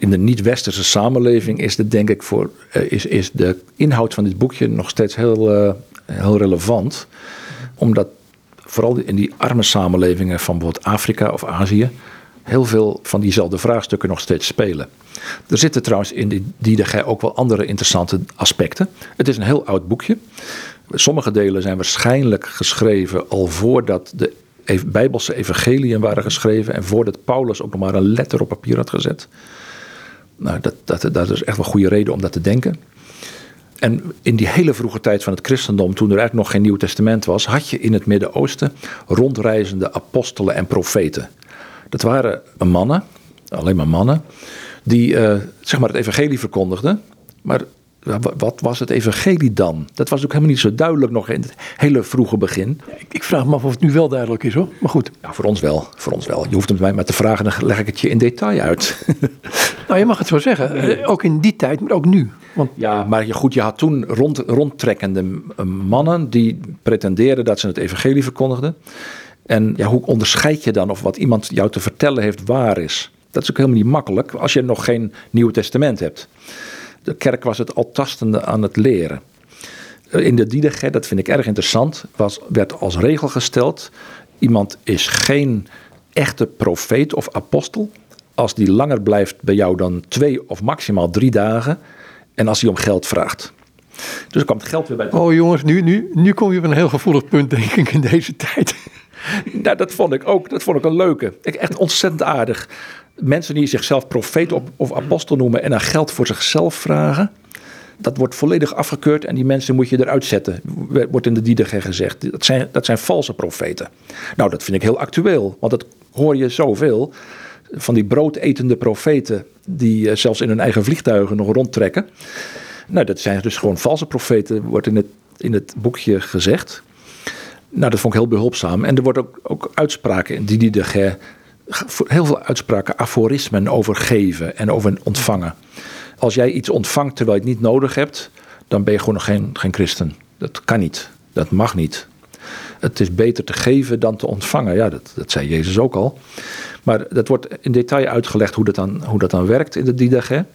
B: in de niet-westerse samenleving is, de, denk ik voor, uh, is, is de inhoud van dit boekje nog steeds heel, uh, heel relevant. Omdat vooral in die arme samenlevingen van bijvoorbeeld Afrika of Azië heel veel van diezelfde vraagstukken nog steeds spelen. Er zitten trouwens in die, die ook wel andere interessante aspecten. Het is een heel oud boekje. Sommige delen zijn waarschijnlijk geschreven al voordat de Bijbelse evangeliën waren geschreven en voordat Paulus ook nog maar een letter op papier had gezet. Nou, dat, dat, dat is echt wel goede reden om dat te denken. En in die hele vroege tijd van het christendom, toen er eigenlijk nog geen Nieuw Testament was, had je in het Midden-Oosten rondreizende apostelen en profeten. Dat waren mannen, alleen maar mannen, die uh, zeg maar het evangelie verkondigden, maar wat was het evangelie dan? Dat was ook helemaal niet zo duidelijk nog in het hele vroege begin.
A: Ik, ik vraag me af of het nu wel duidelijk is hoor, maar goed.
B: Ja, voor ons wel, voor ons wel. Je hoeft het mij maar te vragen, dan leg ik het je in detail uit.
A: nou, je mag het zo zeggen. Eh, ook in die tijd, maar ook nu.
B: Want... Ja, maar goed, je had toen rond, rondtrekkende mannen die pretendeerden dat ze het evangelie verkondigden. En ja, hoe onderscheid je dan of wat iemand jou te vertellen heeft waar is? Dat is ook helemaal niet makkelijk als je nog geen Nieuw Testament hebt. De kerk was het al tastende aan het leren. In de Didache, dat vind ik erg interessant, was, werd als regel gesteld: iemand is geen echte profeet of apostel als die langer blijft bij jou dan twee of maximaal drie dagen en als hij om geld vraagt. Dus er kwam het geld weer bij.
A: Oh jongens, nu, nu, nu kom je op een heel gevoelig punt, denk ik, in deze tijd.
B: Nou, dat vond ik ook. Dat vond ik een leuke. Echt ontzettend aardig. Mensen die zichzelf profeet of apostel noemen en dan geld voor zichzelf vragen. Dat wordt volledig afgekeurd en die mensen moet je eruit zetten. Wordt in de Diederge gezegd. Dat zijn, dat zijn valse profeten. Nou, dat vind ik heel actueel. Want dat hoor je zoveel. Van die broodetende profeten. Die eh, zelfs in hun eigen vliegtuigen nog rondtrekken. Nou, dat zijn dus gewoon valse profeten. Wordt in het, in het boekje gezegd. Nou, dat vond ik heel behulpzaam. En er wordt ook, ook uitspraken in die de heel veel uitspraken, aforismen over geven en over ontvangen. Als jij iets ontvangt terwijl je het niet nodig hebt, dan ben je gewoon nog geen, geen christen. Dat kan niet. Dat mag niet. Het is beter te geven dan te ontvangen. Ja, dat, dat zei Jezus ook al. Maar dat wordt in detail uitgelegd hoe dat dan, hoe dat dan werkt in de Didache.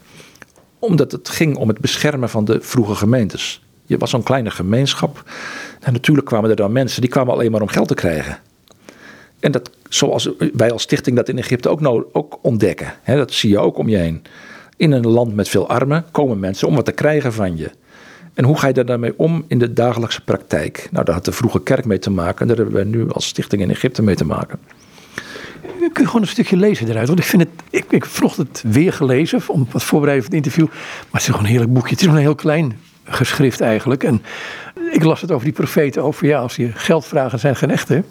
B: Omdat het ging om het beschermen van de vroege gemeentes. Je was zo'n kleine gemeenschap. En natuurlijk kwamen er dan mensen die kwamen alleen maar om geld te krijgen. En dat, zoals wij als stichting dat in Egypte ook, ook ontdekken. Dat zie je ook om je heen. In een land met veel armen komen mensen om wat te krijgen van je. En hoe ga je daar daarmee om in de dagelijkse praktijk? Nou, daar had de vroege kerk mee te maken. En daar hebben wij nu als stichting in Egypte mee te maken.
A: Kun je gewoon een stukje lezen eruit? Want ik vind het, ik, ik heb vanochtend weer gelezen, om wat voorbereiden voor het interview. Maar het is gewoon een heerlijk boekje. Het is gewoon een heel klein geschrift eigenlijk. En ik las het over die profeten, over ja, als je geld vragen zijn geen echte.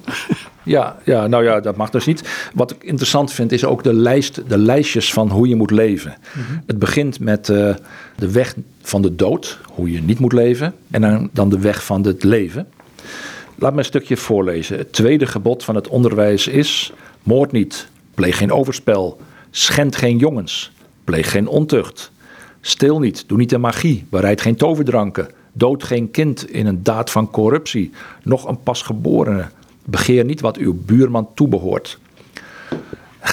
B: Ja, ja, nou ja, dat mag dus niet. Wat ik interessant vind is ook de, lijst, de lijstjes van hoe je moet leven. Mhm. Het begint met uh, de weg van de dood, hoe je niet moet leven. En dan, dan de weg van het leven. Laat me een stukje voorlezen. Het tweede gebod van het onderwijs is: moord niet, pleeg geen overspel, schend geen jongens, pleeg geen ontucht. Stil niet, doe niet de magie, bereid geen toverdranken, dood geen kind in een daad van corruptie, nog een pasgeborene. Begeer niet wat uw buurman toebehoort.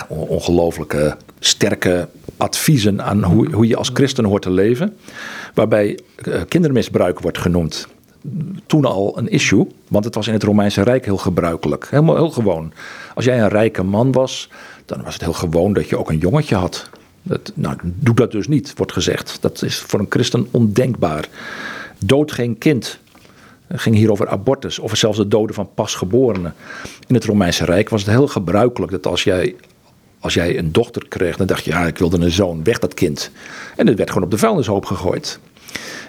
B: Ongelooflijke sterke adviezen aan hoe, hoe je als christen hoort te leven. Waarbij eh, kindermisbruik wordt genoemd. Toen al een issue, want het was in het Romeinse Rijk heel gebruikelijk. Helemaal heel gewoon. Als jij een rijke man was, dan was het heel gewoon dat je ook een jongetje had. Dat, nou, doe dat dus niet, wordt gezegd. Dat is voor een christen ondenkbaar. Dood geen kind. Het ging hier over abortus of zelfs de doden van pasgeborenen. In het Romeinse Rijk was het heel gebruikelijk dat als jij, als jij een dochter kreeg, dan dacht je, ja, ik wilde een zoon, weg dat kind. En het werd gewoon op de vuilnishoop gegooid.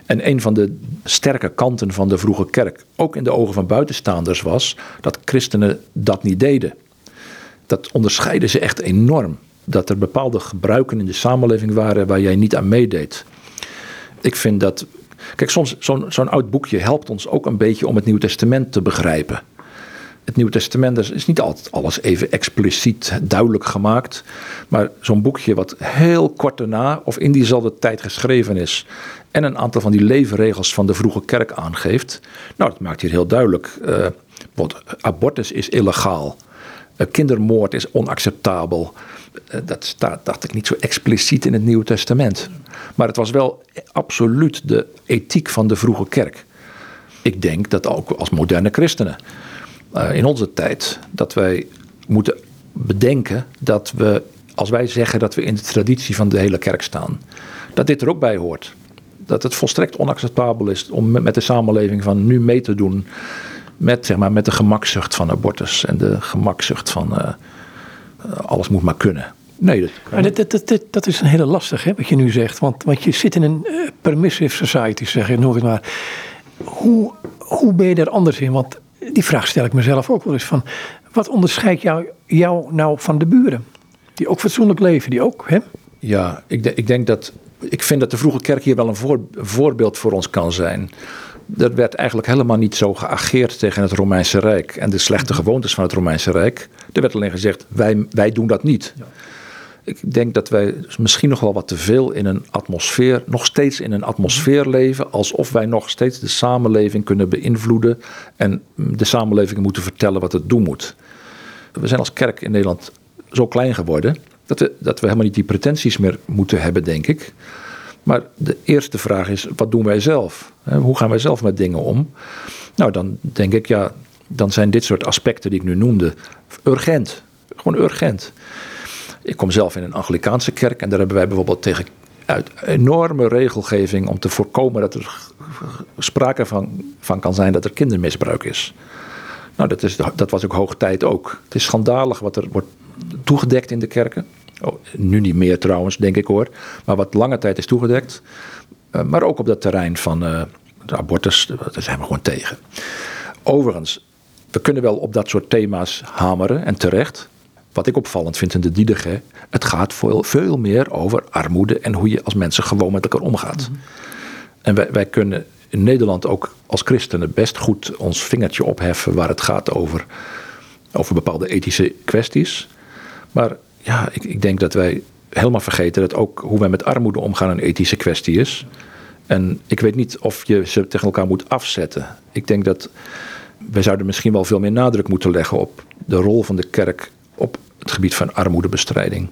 B: En een van de sterke kanten van de vroege kerk, ook in de ogen van buitenstaanders, was dat christenen dat niet deden. Dat onderscheiden ze echt enorm dat er bepaalde gebruiken in de samenleving waren waar jij niet aan meedeed. Ik vind dat. Kijk, soms zo'n zo'n oud boekje helpt ons ook een beetje om het Nieuw Testament te begrijpen. Het Nieuw Testament is niet altijd alles even expliciet duidelijk gemaakt. Maar zo'n boekje wat heel kort daarna of in diezelfde tijd geschreven is. En een aantal van die leefregels van de vroege kerk aangeeft. Nou, dat maakt hier heel duidelijk. Uh, abortus is illegaal. Uh, kindermoord is onacceptabel. Eh, dat staat, dacht ik, niet zo expliciet in het Nieuwe Testament. Maar het was wel absoluut de ethiek van de vroege kerk. Ik denk dat ook als moderne christenen uh, in onze tijd, dat wij moeten bedenken dat we, als wij zeggen dat we in de traditie van de hele kerk staan, dat dit er ook bij hoort. Dat het volstrekt onacceptabel is om met de samenleving van nu mee te doen met, zeg maar, met de gemakzucht van abortus en de gemakzucht van uh, alles moet maar kunnen. Nee, dat,
A: maar dat, dat, dat, dat, is een hele lastig, hè, wat je nu zegt. Want, want je zit in een uh, permissive society, zeg je, nog maar. Hoe, hoe ben je er anders in? Want die vraag stel ik mezelf ook wel eens van. Wat onderscheidt jou, jou nou van de buren? Die ook fatsoenlijk leven, die ook hè,
B: Ja, ik, de, ik denk dat. Ik vind dat de vroege kerk hier wel een voor, voorbeeld voor ons kan zijn. Er werd eigenlijk helemaal niet zo geageerd tegen het Romeinse Rijk en de slechte gewoontes van het Romeinse Rijk. Er werd alleen gezegd: wij, wij doen dat niet. Ja. Ik denk dat wij misschien nog wel wat te veel in een atmosfeer, nog steeds in een atmosfeer leven, alsof wij nog steeds de samenleving kunnen beïnvloeden en de samenleving moeten vertellen wat het doen moet. We zijn als kerk in Nederland zo klein geworden dat we, dat we helemaal niet die pretenties meer moeten hebben, denk ik. Maar de eerste vraag is: wat doen wij zelf? Hoe gaan wij zelf met dingen om? Nou, dan denk ik, ja, dan zijn dit soort aspecten die ik nu noemde urgent. Gewoon urgent. Ik kom zelf in een Anglikaanse kerk en daar hebben wij bijvoorbeeld tegen uit enorme regelgeving om te voorkomen dat er sprake van, van kan zijn dat er kindermisbruik is. Nou, dat, is, dat was ook hoog tijd ook. Het is schandalig wat er wordt toegedekt in de kerken. Oh, nu niet meer trouwens, denk ik hoor. Maar wat lange tijd is toegedekt. Uh, maar ook op dat terrein van de abortus, daar zijn we gewoon tegen. Overigens, we kunnen wel op dat soort thema's hameren en terecht. Wat ik opvallend vind in de Diedige, het gaat veel, veel meer over armoede en hoe je als mensen gewoon met elkaar omgaat. Mhm. En wij, wij kunnen in Nederland ook als christenen best goed ons vingertje opheffen waar het gaat over, over bepaalde ethische kwesties. Maar ja, ik, ik denk dat wij helemaal vergeten dat ook hoe wij met armoede omgaan een ethische kwestie is. En ik weet niet of je ze tegen elkaar moet afzetten. Ik denk dat wij zouden misschien wel veel meer nadruk moeten leggen op de rol van de kerk het gebied van armoedebestrijding.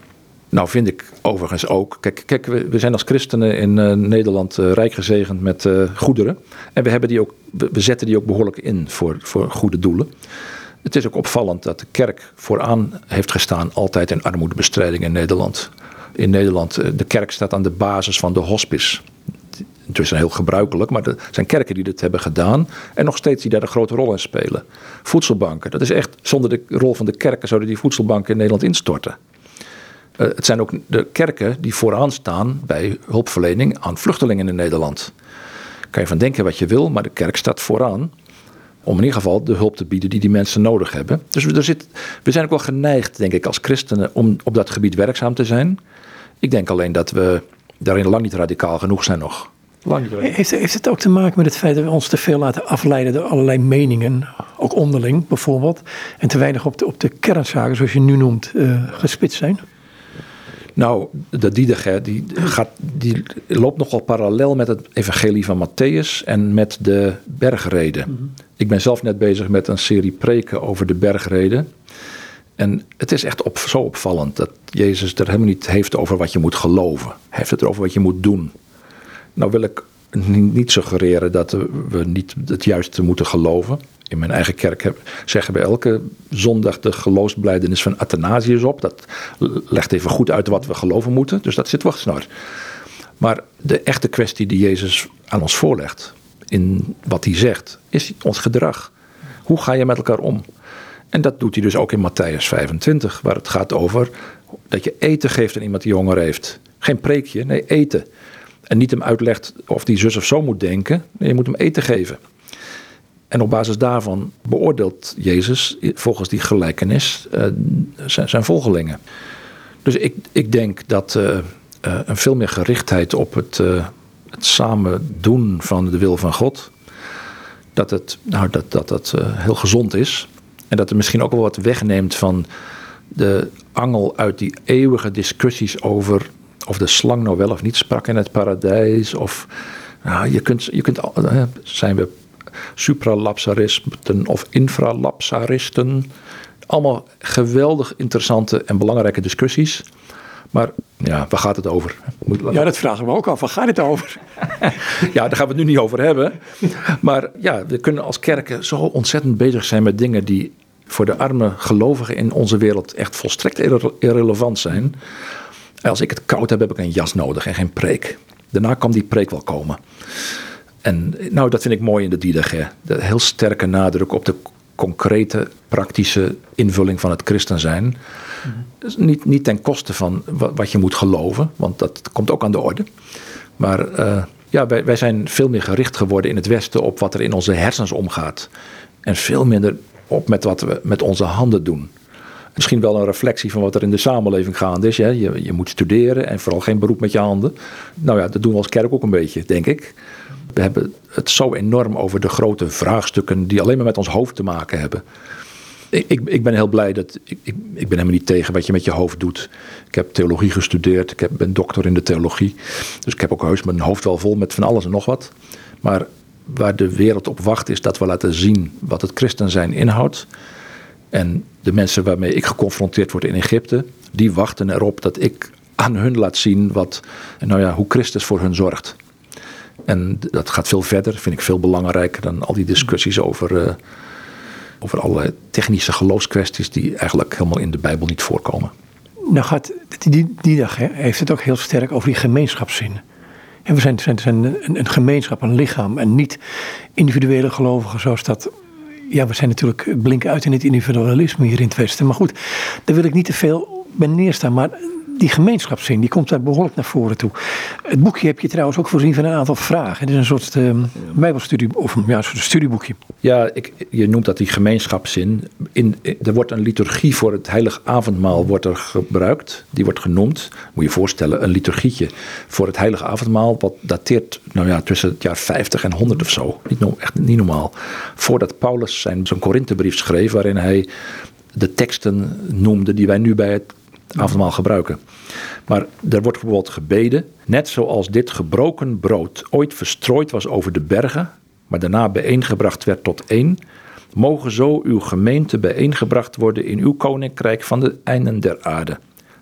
B: Nou vind ik overigens ook, kijk, kijk we, zijn als christenen in uh, Nederland uh, rijk gezegend met uh, goederen. En we, hebben die ook, we zetten die ook behoorlijk in voor, voor goede doelen. Het is ook opvallend dat de kerk vooraan heeft gestaan altijd in armoedebestrijding in Nederland. In Nederland, de kerk staat aan de basis van de hospice. Intussen heel gebruikelijk, maar er zijn kerken die dit hebben gedaan en nog steeds die daar een grote rol in spelen. Voedselbanken, dat is echt, zonder de rol van de kerken zouden die voedselbanken in Nederland instorten. Uh, het zijn ook de kerken die vooraan staan bij hulpverlening aan vluchtelingen in Nederland. Kan je van denken wat je wil, maar de kerk staat vooraan om in ieder geval de hulp te bieden die die mensen nodig hebben. Dus er zit, we zijn ook wel geneigd, denk ik, als christenen om op dat gebied werkzaam te zijn. Ik denk alleen dat we daarin lang niet radicaal genoeg zijn nog.
A: Heeft, heeft het ook te maken met het feit dat we ons te veel laten afleiden door allerlei meningen, ook onderling bijvoorbeeld, en te weinig op de, op de kernzaken, zoals je nu noemt, uh, gespitst zijn?
B: Nou, de Diedege, die, gaat, die loopt nogal parallel met het evangelie van Matthäus en met de bergreden. Mhm. Ik ben zelf net bezig met een serie preken over de bergreden. En het is echt op, zo opvallend dat Jezus er helemaal niet heeft over wat je moet geloven. Hij heeft het erover wat je moet doen. Nou wil ik niet suggereren dat we niet het juiste moeten geloven. In mijn eigen kerk zeggen we elke zondag de geloofsbelijdenis van Athanasius op. Dat legt even goed uit wat we geloven moeten. Dus dat zit snor. Maar de echte kwestie die Jezus aan ons voorlegt, in wat hij zegt, is ons gedrag. Hoe ga je met elkaar om? En dat doet hij dus ook in Matthäus 25, waar het gaat over dat je eten geeft aan iemand die honger heeft. Geen preekje, nee, eten. En niet hem uitlegt of die zus of zo moet denken. Nee, je moet hem eten geven. En op basis daarvan beoordeelt Jezus volgens die gelijkenis uh, zijn, zijn, volgelingen. Dus ik, ik denk dat uh, uh, een veel meer gerichtheid op het, het samen doen van de wil van God, dat het, nou, dat, dat, dat heel gezond is. En dat het misschien ook wel wat wegneemt van de angel uit die eeuwige discussies over of de slang nou wel of niet sprak in het paradijs. Of nou, je kunt, je kunt zijn we supralapsaristen of infralapsaristen. Allemaal geweldig interessante en belangrijke discussies. Maar ja, waar gaat het over?
A: Ja, dat vragen we ook af. Waar gaat het over?
B: ja, daar gaan we het nu niet over hebben. Maar ja, we kunnen als kerken zo ontzettend bezig zijn met dingen die voor de arme gelovigen in onze wereld echt volstrekt irrelevant zijn. Als ik het koud heb, heb ik een jas nodig en geen preek. Daarna kan die preek wel komen. En nou, dat vind ik mooi in de Didache. De heel sterke nadruk op de concrete, praktische invulling van het christen zijn. Dus niet, niet ten koste van wat je moet geloven, want dat komt ook aan de orde. Maar uh, ja, wij, wij zijn veel meer gericht geworden in het Westen op wat er in onze hersens omgaat. En veel minder op met wat we met onze handen doen. Misschien wel een reflectie van wat er in de samenleving gaande is. Hè? Je, je moet studeren en vooral geen beroep met je handen. Nou ja, dat doen we als kerk ook een beetje, denk ik. We hebben het zo enorm over de grote vraagstukken die alleen maar met ons hoofd te maken hebben. Ik, ik, ben heel blij dat. Ik, ik, ben helemaal niet tegen wat je met je hoofd doet. Ik heb theologie gestudeerd. Ik heb, ben doctor in de theologie. Dus ik heb ook heus mijn hoofd wel vol met van alles en nog wat. Maar waar de wereld op wacht is dat we laten zien wat het christen zijn inhoudt. En de mensen waarmee ik geconfronteerd word in Egypte, die wachten erop dat ik aan hun laat zien wat, nou ja, hoe Christus voor hun zorgt. En dat gaat veel verder, vind ik veel belangrijker dan al die discussies over, uh, over allerlei technische geloofskwesties die eigenlijk helemaal in de Bijbel niet voorkomen.
A: Nou gaat, die, die dag hè, heeft het ook heel sterk over die gemeenschapszin. En we zijn, zijn, zijn een, een, gemeenschap, een lichaam en niet individuele gelovigen zoals dat. Ja, we zijn natuurlijk blinken uit in het individualisme hier in het Westen. Maar goed, daar wil ik niet te veel bij neerstaan. Maar die gemeenschapszin, die komt daar behoorlijk naar voren toe. Het boekje heb je trouwens ook voorzien van een aantal vragen. Het is een soort uh, bijbelstudie, of ja, een soort studieboekje.
B: Ja, ik, je noemt dat die gemeenschapszin. In, er wordt een liturgie voor het heilig avondmaal wordt er gebruikt. Die wordt genoemd, moet je je voorstellen, een liturgietje voor het heilige avondmaal. Wat dateert nou ja, tussen het jaar 50 en 100 of zo. Niet, echt niet normaal. Voordat Paulus zijn, zijn Korinthebrief schreef, waarin hij de teksten noemde die wij nu bij het avondmaal gebruiken. Maar er wordt bijvoorbeeld gebeden, net zoals dit gebroken brood ooit verstrooid was over de bergen, maar daarna bijeengebracht werd tot één, mogen zo uw gemeente bijeengebracht worden in uw koninkrijk van de einden der aarde.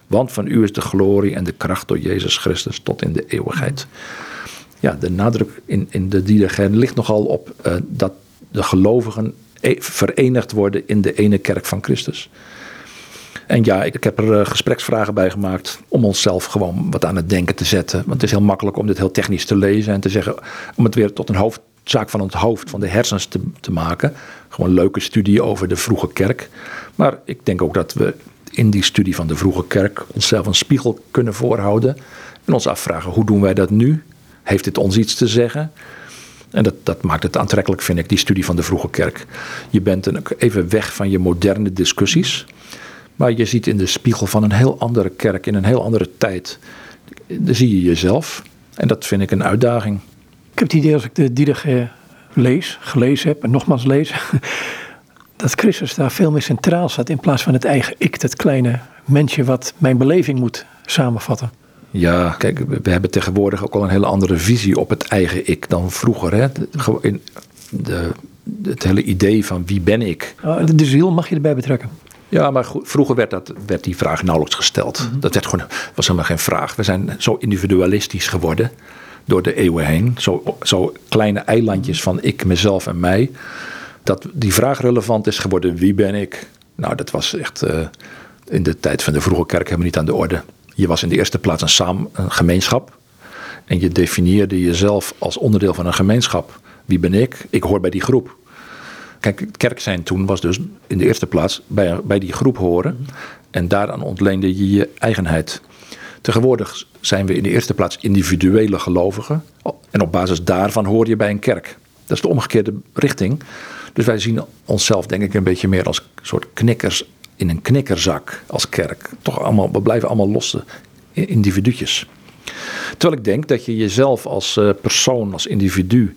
B: Want van u is de glorie en de kracht door Jezus Christus tot in de eeuwigheid. Ja, de nadruk in, in de diagram ligt nogal op uh, dat de gelovigen e-, verenigd worden in de ene kerk van Christus. En ja, ik, heb er eh, gespreksvragen bij gemaakt om onszelf gewoon wat aan het denken te zetten. Want het is heel makkelijk om dit heel technisch te lezen en te zeggen, om het weer tot een hoofdzaak van het hoofd, van de hersens te, te maken. Gewoon een leuke studie over de vroege kerk. Maar ik denk ook dat we in die studie van de vroege kerk onszelf een spiegel kunnen voorhouden. En ons afvragen, hoe doen wij dat nu? Heeft dit ons iets te zeggen? En dat, dat maakt het aantrekkelijk, vind ik, die studie van de vroege kerk. Je bent even weg van je moderne discussies. Maar je ziet in de spiegel van een heel andere kerk, in een heel andere tijd, daar zie je jezelf. En dat vind ik een uitdaging.
A: Ik heb het idee als ik de Diederik lees, gelezen heb en nogmaals lees, dat Christus daar veel meer centraal staat in plaats van het eigen ik, dat kleine mensje wat mijn beleving moet samenvatten.
B: Ja, kijk, we hebben tegenwoordig ook al een hele andere visie op het eigen ik dan vroeger. Hè? De, de, het hele idee van wie ben ik.
A: Oh, de ziel mag je erbij betrekken.
B: Ja, maar vroeger werd, dat, werd die vraag nauwelijks gesteld. Mhm. Dat werd gewoon, was helemaal geen vraag. We zijn zo individualistisch geworden door de eeuwen heen. Zo, zo kleine eilandjes van ik, mezelf en mij. Dat die vraag relevant is geworden, wie ben ik? Nou, dat was echt uh, in de tijd van de vroege kerk helemaal niet aan de orde. Je was in de eerste plaats een, samen, een gemeenschap. En je definieerde jezelf als onderdeel van een gemeenschap. Wie ben ik? Ik hoor bij die groep. Kijk, kerk zijn toen was dus in de eerste plaats bij, bij die groep horen. En daaraan ontleende je je eigenheid. Tegenwoordig zijn we in de eerste plaats individuele gelovigen. En op basis daarvan hoor je bij een kerk. Dat is de omgekeerde richting. Dus wij zien onszelf denk ik een beetje meer als soort knikkers in een knikkerzak als kerk. Toch allemaal, we blijven allemaal losse individuutjes. Terwijl ik denk dat je jezelf als eh, persoon, als individu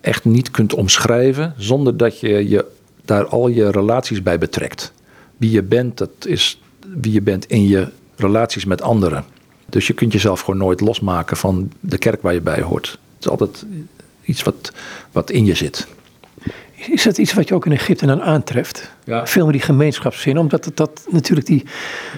B: echt niet kunt omschrijven zonder dat je, je daar al je relaties bij betrekt. Wie je bent, dat is wie je bent in je relaties met anderen. Dus je kunt jezelf gewoon nooit losmaken van de kerk waar je bij hoort. Het is altijd iets wat, wat in je zit.
A: Is dat iets wat je ook in Egypte dan aantreft? Ja. Veel meer die gemeenschapszin, omdat het, dat natuurlijk die,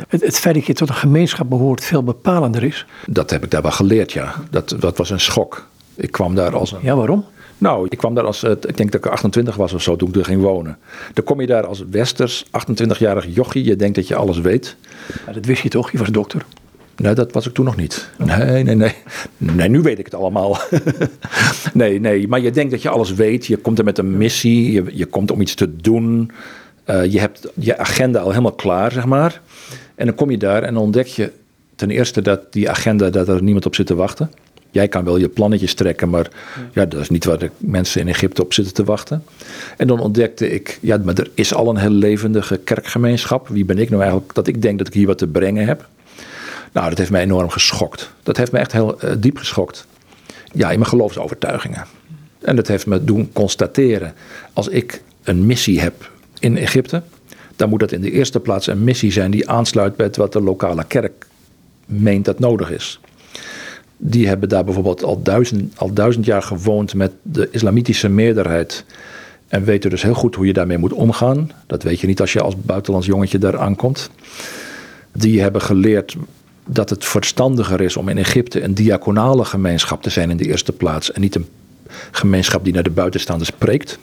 A: het, het, feit dat je tot een gemeenschap behoort veel bepalender is.
B: Dat heb ik daar wel geleerd, ja. Dat, dat was een schok. Ik kwam daar als een.
A: Ja, waarom?
B: Nou, ik kwam daar als, ik denk dat ik 28 was of zo toen ik er ging wonen. Dan kom je daar als westers, 28-jarig jochie, je denkt dat je alles weet.
A: Ja, dat wist je toch, je was dokter?
B: Nee, dat was ik toen nog niet. Nee, nee, nee. Nee, nu weet ik het allemaal. nee, nee, maar je denkt dat je alles weet. Je komt er met een missie, je, je komt om iets te doen. Uh, je hebt je agenda al helemaal klaar, zeg maar. En dan kom je daar en dan ontdek je ten eerste dat die agenda, dat er niemand op zit te wachten. Jij kan wel je plannetjes trekken, maar ja, dat is niet waar de mensen in Egypte op zitten te wachten. En dan ontdekte ik, ja, maar er is al een heel levendige kerkgemeenschap. Wie ben ik nou eigenlijk dat ik denk dat ik hier wat te brengen heb? Nou, dat heeft mij enorm geschokt. Dat heeft me echt heel eh, diep geschokt. Ja, in mijn geloofsovertuigingen. En dat heeft me doen constateren, als ik een missie heb in Egypte, dan moet dat in de eerste plaats een missie zijn die aansluit bij wat de lokale kerk meent dat nodig is. Die hebben daar bijvoorbeeld al duizend, al duizend jaar gewoond met de islamitische meerderheid. En weten dus heel goed hoe je daarmee moet omgaan. Dat weet je niet als je als buitenlands jongetje daar aankomt. Die hebben geleerd dat het verstandiger is om in Egypte een diaconale gemeenschap te zijn in de eerste plaats. En niet een gemeenschap die naar de buitenstaanders spreekt.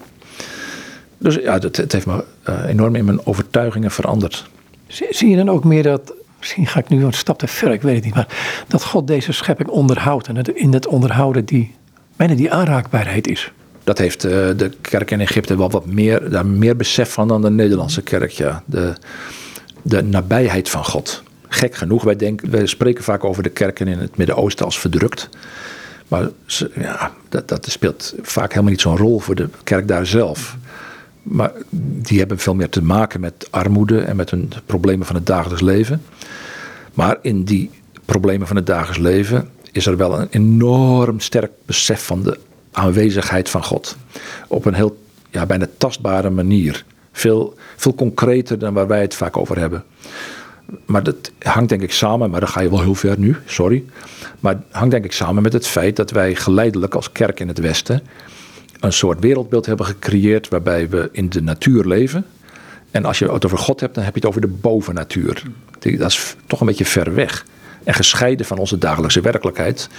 B: Dus ja, het, het heeft me uh, enorm in mijn overtuigingen veranderd.
A: Zie je dan ook meer dat, misschien ga ik nu een stap te ver, ik weet het niet, maar dat God deze schepping onderhoudt en in het onderhouden die, bijna die aanraakbaarheid is?
B: Dat heeft uh, de kerk in Egypte wel wat meer, daar meer besef van dan de Nederlandse kerk, ja. De, de nabijheid van God. Gek genoeg, wij, denken, wij spreken vaak over de kerken in het Midden-Oosten als verdrukt. Maar ja, dat, dat speelt vaak helemaal niet zo'n rol voor de kerk daar zelf. Maar die hebben veel meer te maken met armoede en met hun problemen van het dagelijks leven. Maar in die problemen van het dagelijks leven is er wel een enorm sterk besef van de aanwezigheid van God. Op een heel ja, bijna tastbare manier. Veel, veel concreter dan waar wij het vaak over hebben. Maar dat hangt denk ik samen, maar dan ga je wel heel ver nu, sorry. Maar hangt denk ik samen met het feit dat wij geleidelijk als kerk in het Westen een soort wereldbeeld hebben gecreëerd waarbij we in de natuur leven. En als je het over God hebt, dan heb je het over de bovennatuur. Dat is toch een beetje ver weg. En gescheiden van onze dagelijkse werkelijkheid.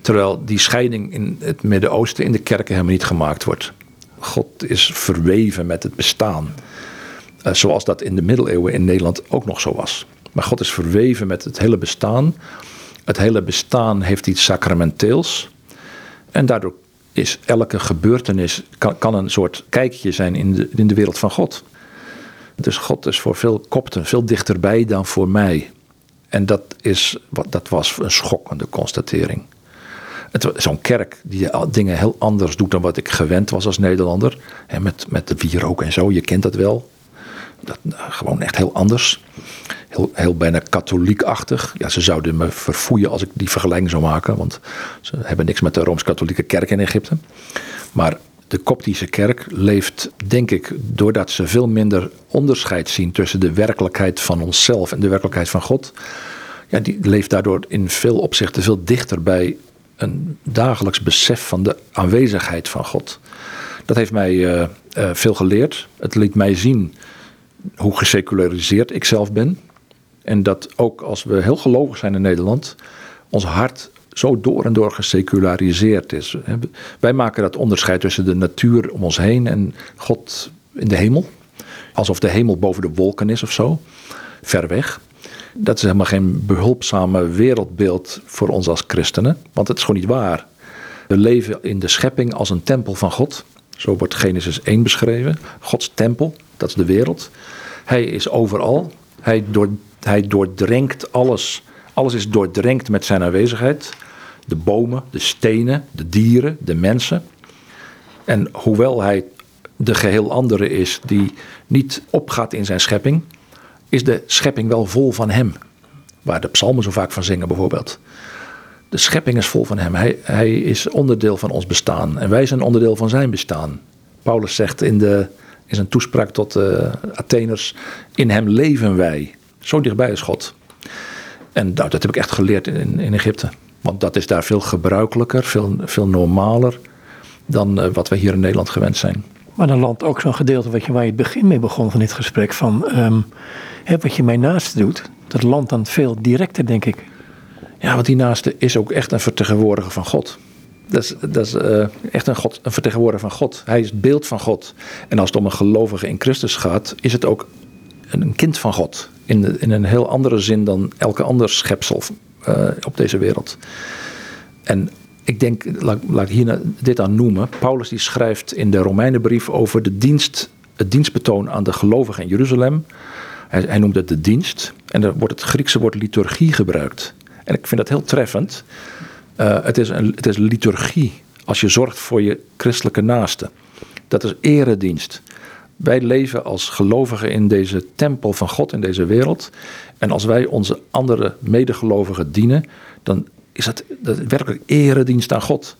B: Terwijl die scheiding in het Midden-Oosten in de kerken helemaal niet gemaakt wordt. God is verweven met het bestaan. Uh, zoals dat in de middeleeuwen in Nederland ook nog zo was. Maar God is verweven met het hele bestaan. Het hele bestaan heeft iets sacramenteels. En daardoor is elke gebeurtenis kan, een soort kijkje zijn in de, in de wereld van God. Dus God is voor veel kopten veel dichterbij dan voor mij. En dat, is, dat was een schokkende constatering. Zo'n kerk die dingen heel anders doet dan wat ik gewend was als Nederlander. En met, met de wierook en zo, je kent dat wel. Dat, gewoon echt heel anders. Heel, heel bijna katholiekachtig. Ja, ze zouden me verfoeien als ik die vergelijking zou maken. Want ze hebben niks met de Rooms-Katholieke kerk in Egypte. Maar de Koptische kerk leeft, denk ik, doordat ze veel minder onderscheid zien tussen de werkelijkheid van onszelf en de werkelijkheid van God. Ja, die leeft daardoor in veel opzichten veel dichter bij een dagelijks besef van de aanwezigheid van God. Dat heeft mij uh, uh, veel geleerd. Het liet mij zien hoe geseculariseerd ik zelf ben. En dat ook als we heel gelovig zijn in Nederland, ons hart zo door en door geseculariseerd is. Wij maken dat onderscheid tussen de natuur om ons heen en God in de hemel. Alsof de hemel boven de wolken is of zo, ver weg. Dat is helemaal geen behulpzame wereldbeeld voor ons als christenen, want het is gewoon niet waar. We leven in de schepping als een tempel van God. Zo wordt Genesis 1 beschreven. Gods tempel, dat is de wereld. Hij is overal. Hij, door, hij doordrenkt alles. Alles is doordrenkt met zijn aanwezigheid. De bomen, de stenen, de dieren, de mensen. En hoewel hij de geheel andere is die niet opgaat in zijn schepping, is de schepping wel vol van hem. Waar de psalmen zo vaak van zingen bijvoorbeeld. De schepping is vol van hem. Hij, hij is onderdeel van ons bestaan. En wij zijn onderdeel van zijn bestaan. Paulus zegt in de in zijn toespraak tot de Atheners: In hem leven wij. Zo dichtbij is God. En nou, dat heb ik echt geleerd in, in Egypte. Want dat is daar veel gebruikelijker, veel, veel normaler dan uh, wat wij hier in Nederland gewend zijn.
A: Maar dan landt ook zo'n gedeelte wat je, waar je het begin mee begon van dit gesprek: van um, hè, wat je mij naast doet, dat landt dan veel directer, denk ik.
B: Ja, want die naaste is ook echt een vertegenwoordiger van God. Dat is, dat uh, echt een, God, een vertegenwoordiger van God. Hij is het beeld van God. En als het om een gelovige in Christus gaat, is het ook een kind van God. In, in een heel andere zin dan elke ander schepsel uh, op deze wereld. En ik denk, laat, ik hier dit aan noemen. Paulus die schrijft in de Romeinenbrief over de dienst, het dienstbetoon aan de gelovigen in Jeruzalem. Hij, hij noemt het de dienst. En er wordt het Griekse woord liturgie gebruikt. En ik vind dat heel treffend. Uh, het, is een, het is liturgie als je zorgt voor je christelijke naasten. Dat is eredienst. Wij leven als gelovigen in deze tempel van God in deze wereld. En als wij onze andere medegelovigen dienen, dan is dat, dat werkelijk eredienst aan God.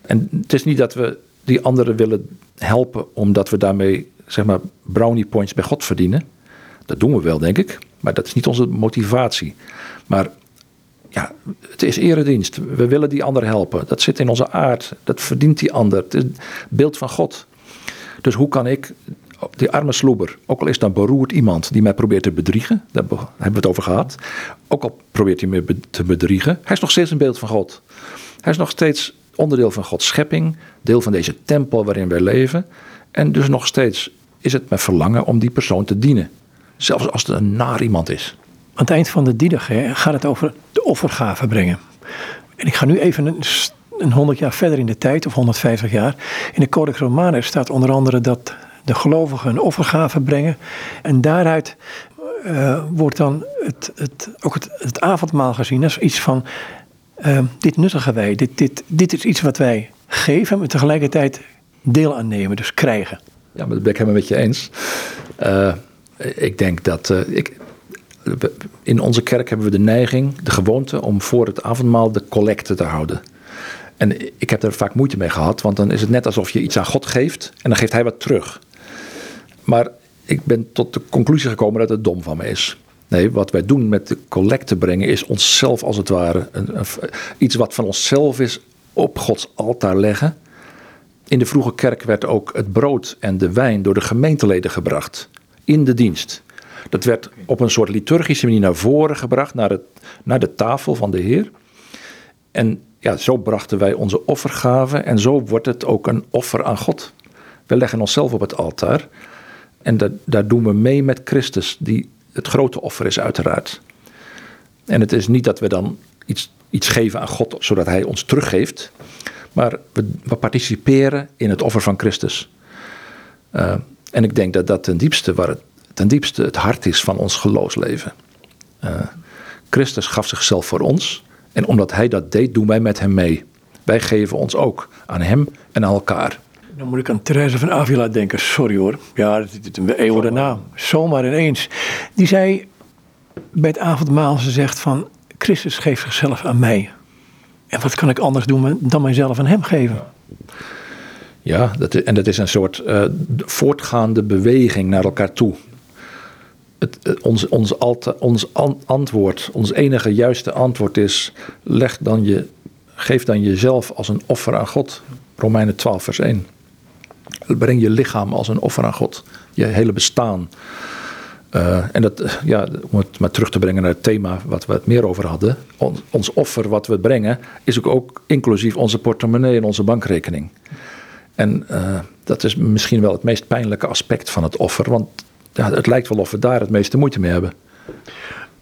B: En het is niet dat we die anderen willen helpen omdat we daarmee zeg maar brownie points bij God verdienen. Dat doen we wel, denk ik. Maar dat is niet onze motivatie. Maar ja, het is eredienst. We willen die ander helpen. Dat zit in onze aard. Dat verdient die ander. Het is beeld van God. Dus hoe kan ik die arme sloeber, ook al is dat beroerd iemand die mij probeert te bedriegen, daar hebben we het over gehad. Ook al probeert hij me te bedriegen, hij is nog steeds een beeld van God. Hij is nog steeds onderdeel van Gods schepping, deel van deze tempel waarin wij leven. En dus nog steeds is het mijn verlangen om die persoon te dienen. Zelfs als het een naar iemand is.
A: Aan het eind van de dienig gaat het over de offergave brengen. En ik ga nu even een, een 100 jaar verder in de tijd, of 150 jaar. In de Codex Romanus staat onder andere dat de gelovigen een offergave brengen. En daaruit uh, wordt dan het, het, ook het, het, avondmaal gezien als iets van: uh, dit nuttigen wij, dit, dit, dit is iets wat wij geven, maar tegelijkertijd deel aannemen, dus krijgen.
B: Ja, maar dat ben ik helemaal met je eens. Uh, ik denk dat. ik, in onze kerk hebben we de neiging, de gewoonte om voor het avondmaal de collecte te houden. En ik heb er vaak moeite mee gehad, want dan is het net alsof je iets aan God geeft en dan geeft hij wat terug. Maar ik ben tot de conclusie gekomen dat het dom van me is. Nee, wat wij doen met de collecte brengen is onszelf als het ware, een, iets wat van onszelf is, op Gods altaar leggen. In de vroege kerk werd ook het brood en de wijn door de gemeenteleden gebracht. In de dienst. Dat werd op een soort liturgische manier naar voren gebracht, naar, het, naar de tafel van de Heer. En ja, zo brachten wij onze offergaven en zo wordt het ook een offer aan God. We leggen onszelf op het altaar en dat, daar doen we mee met Christus, die het grote offer is uiteraard. En het is niet dat we dan iets, iets geven aan God zodat Hij ons teruggeeft, maar we, we participeren in het offer van Christus. Uh, en ik denk dat dat ten diepste, waar het, ten diepste het hart is van ons geloofsleven. Uh, Christus gaf zichzelf voor ons en omdat Hij dat deed, doen wij met Hem mee. Wij geven ons ook aan Hem en aan elkaar.
A: Dan moet ik aan Therese van Avila denken. Sorry hoor. Ja, dat is een eeuw daarna. Zomaar ineens. Die zei bij het avondmaal, ze zegt van... Christus geeft zichzelf aan mij. En wat kan ik anders doen dan mijzelf aan hem geven?
B: Ja, dat en dat is een soort uh, voortgaande beweging naar elkaar toe. Het, uh, ons, ons, ons an, antwoord, ons enige juiste antwoord is: leg dan je, geef dan jezelf als een offer aan God. Romeinen 12, vers 1. Breng je lichaam als een offer aan God. Je hele bestaan. Uh, en dat, ja, om het maar terug te brengen naar het thema wat we het meer over hadden. Ons, offer wat we brengen is ook, ook, inclusief onze portemonnee en onze bankrekening. En uh, dat is misschien wel het meest pijnlijke aspect van het offer. Want ja, het lijkt wel of we daar het meeste moeite mee hebben.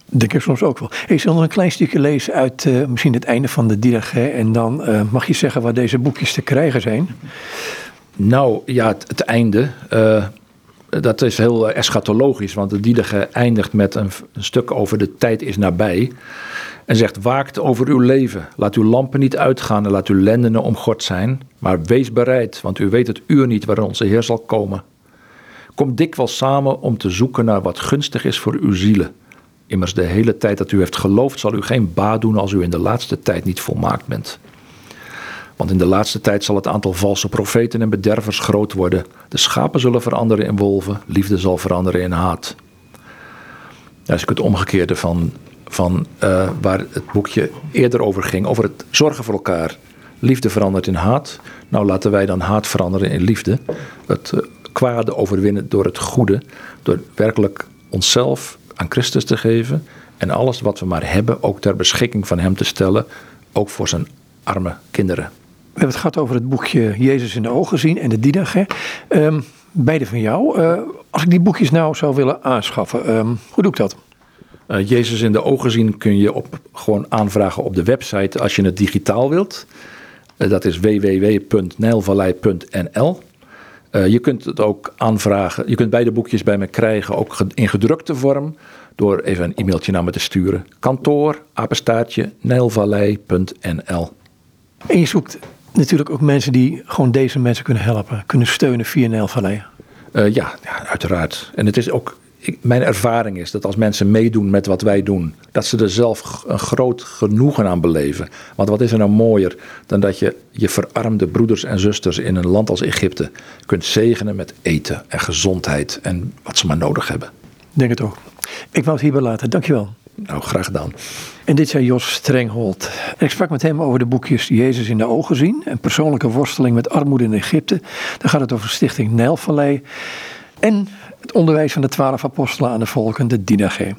A: Denk ik soms ook wel. Ik zal nog een klein stukje lezen uit uh, misschien het einde van de Dirge. En dan mag je zeggen waar deze boekjes te krijgen zijn.
B: Nou ja, het, het einde. Uh, dat is heel eschatologisch, want de Diedige eindigt met een, een, stuk over de tijd is nabij. En zegt: Waakt over uw leven. Laat uw lampen niet uitgaan en laat uw lendenen om God zijn. Maar wees bereid, want u weet het uur niet waarin onze Heer zal komen. Kom dikwijls samen om te zoeken naar wat gunstig is voor uw zielen. Immers de hele tijd dat u heeft geloofd, zal u geen baat doen als u in de laatste tijd niet volmaakt bent. Want in de laatste tijd zal het aantal valse profeten en bedervers groot worden. De schapen zullen veranderen in wolven, liefde zal veranderen in haat. Dat is het omgekeerde van, van uh, waar het boekje eerder over ging, over het zorgen voor elkaar. Liefde verandert in haat. Nou, laten wij dan haat veranderen in liefde. Het uh, kwade overwinnen door het goede. Door werkelijk onszelf aan Christus te geven. En alles wat we maar hebben ook ter beschikking van Hem te stellen. Ook voor zijn arme kinderen.
A: We hebben het gehad over het boekje Jezus in de ogen zien en de Didache. Um, beide van jou. Uh, als ik die boekjes nou zou willen aanschaffen, um, hoe doe ik dat?
B: Uh, Jezus in de ogen zien kun je op, gewoon aanvragen op de website als je het digitaal wilt. Uh, dat is www.nijlvallei.nl. je kunt het ook aanvragen. Je kunt beide boekjes bij me krijgen, ook in gedrukte vorm. Door even een e-mailtje naar me te sturen. Kantoor, apenstaartje, nijlvallei.nl.
A: En je zoekt natuurlijk ook mensen die gewoon deze mensen kunnen helpen, kunnen steunen via Nijlvallei.
B: Uh, ja, ja, uiteraard. En het is ook ik, mijn ervaring is dat als mensen meedoen met wat wij doen, dat ze er zelf een groot genoegen aan beleven. Want wat is er nou mooier dan dat je je verarmde broeders en zusters in een land als Egypte kunt zegenen met eten en gezondheid en wat ze maar nodig hebben.
A: Denk het ook. Ik wou het hierbij laten. Dankjewel.
B: Nou, graag gedaan.
A: En dit zei Jos Strenghold. Ik sprak met hem over de boekjes Jezus in de ogen zien en persoonlijke worsteling met armoede in Egypte. Dan gaat het over Stichting Nijlvallei. En het onderwijs van de twaalf apostelen aan de volken, de.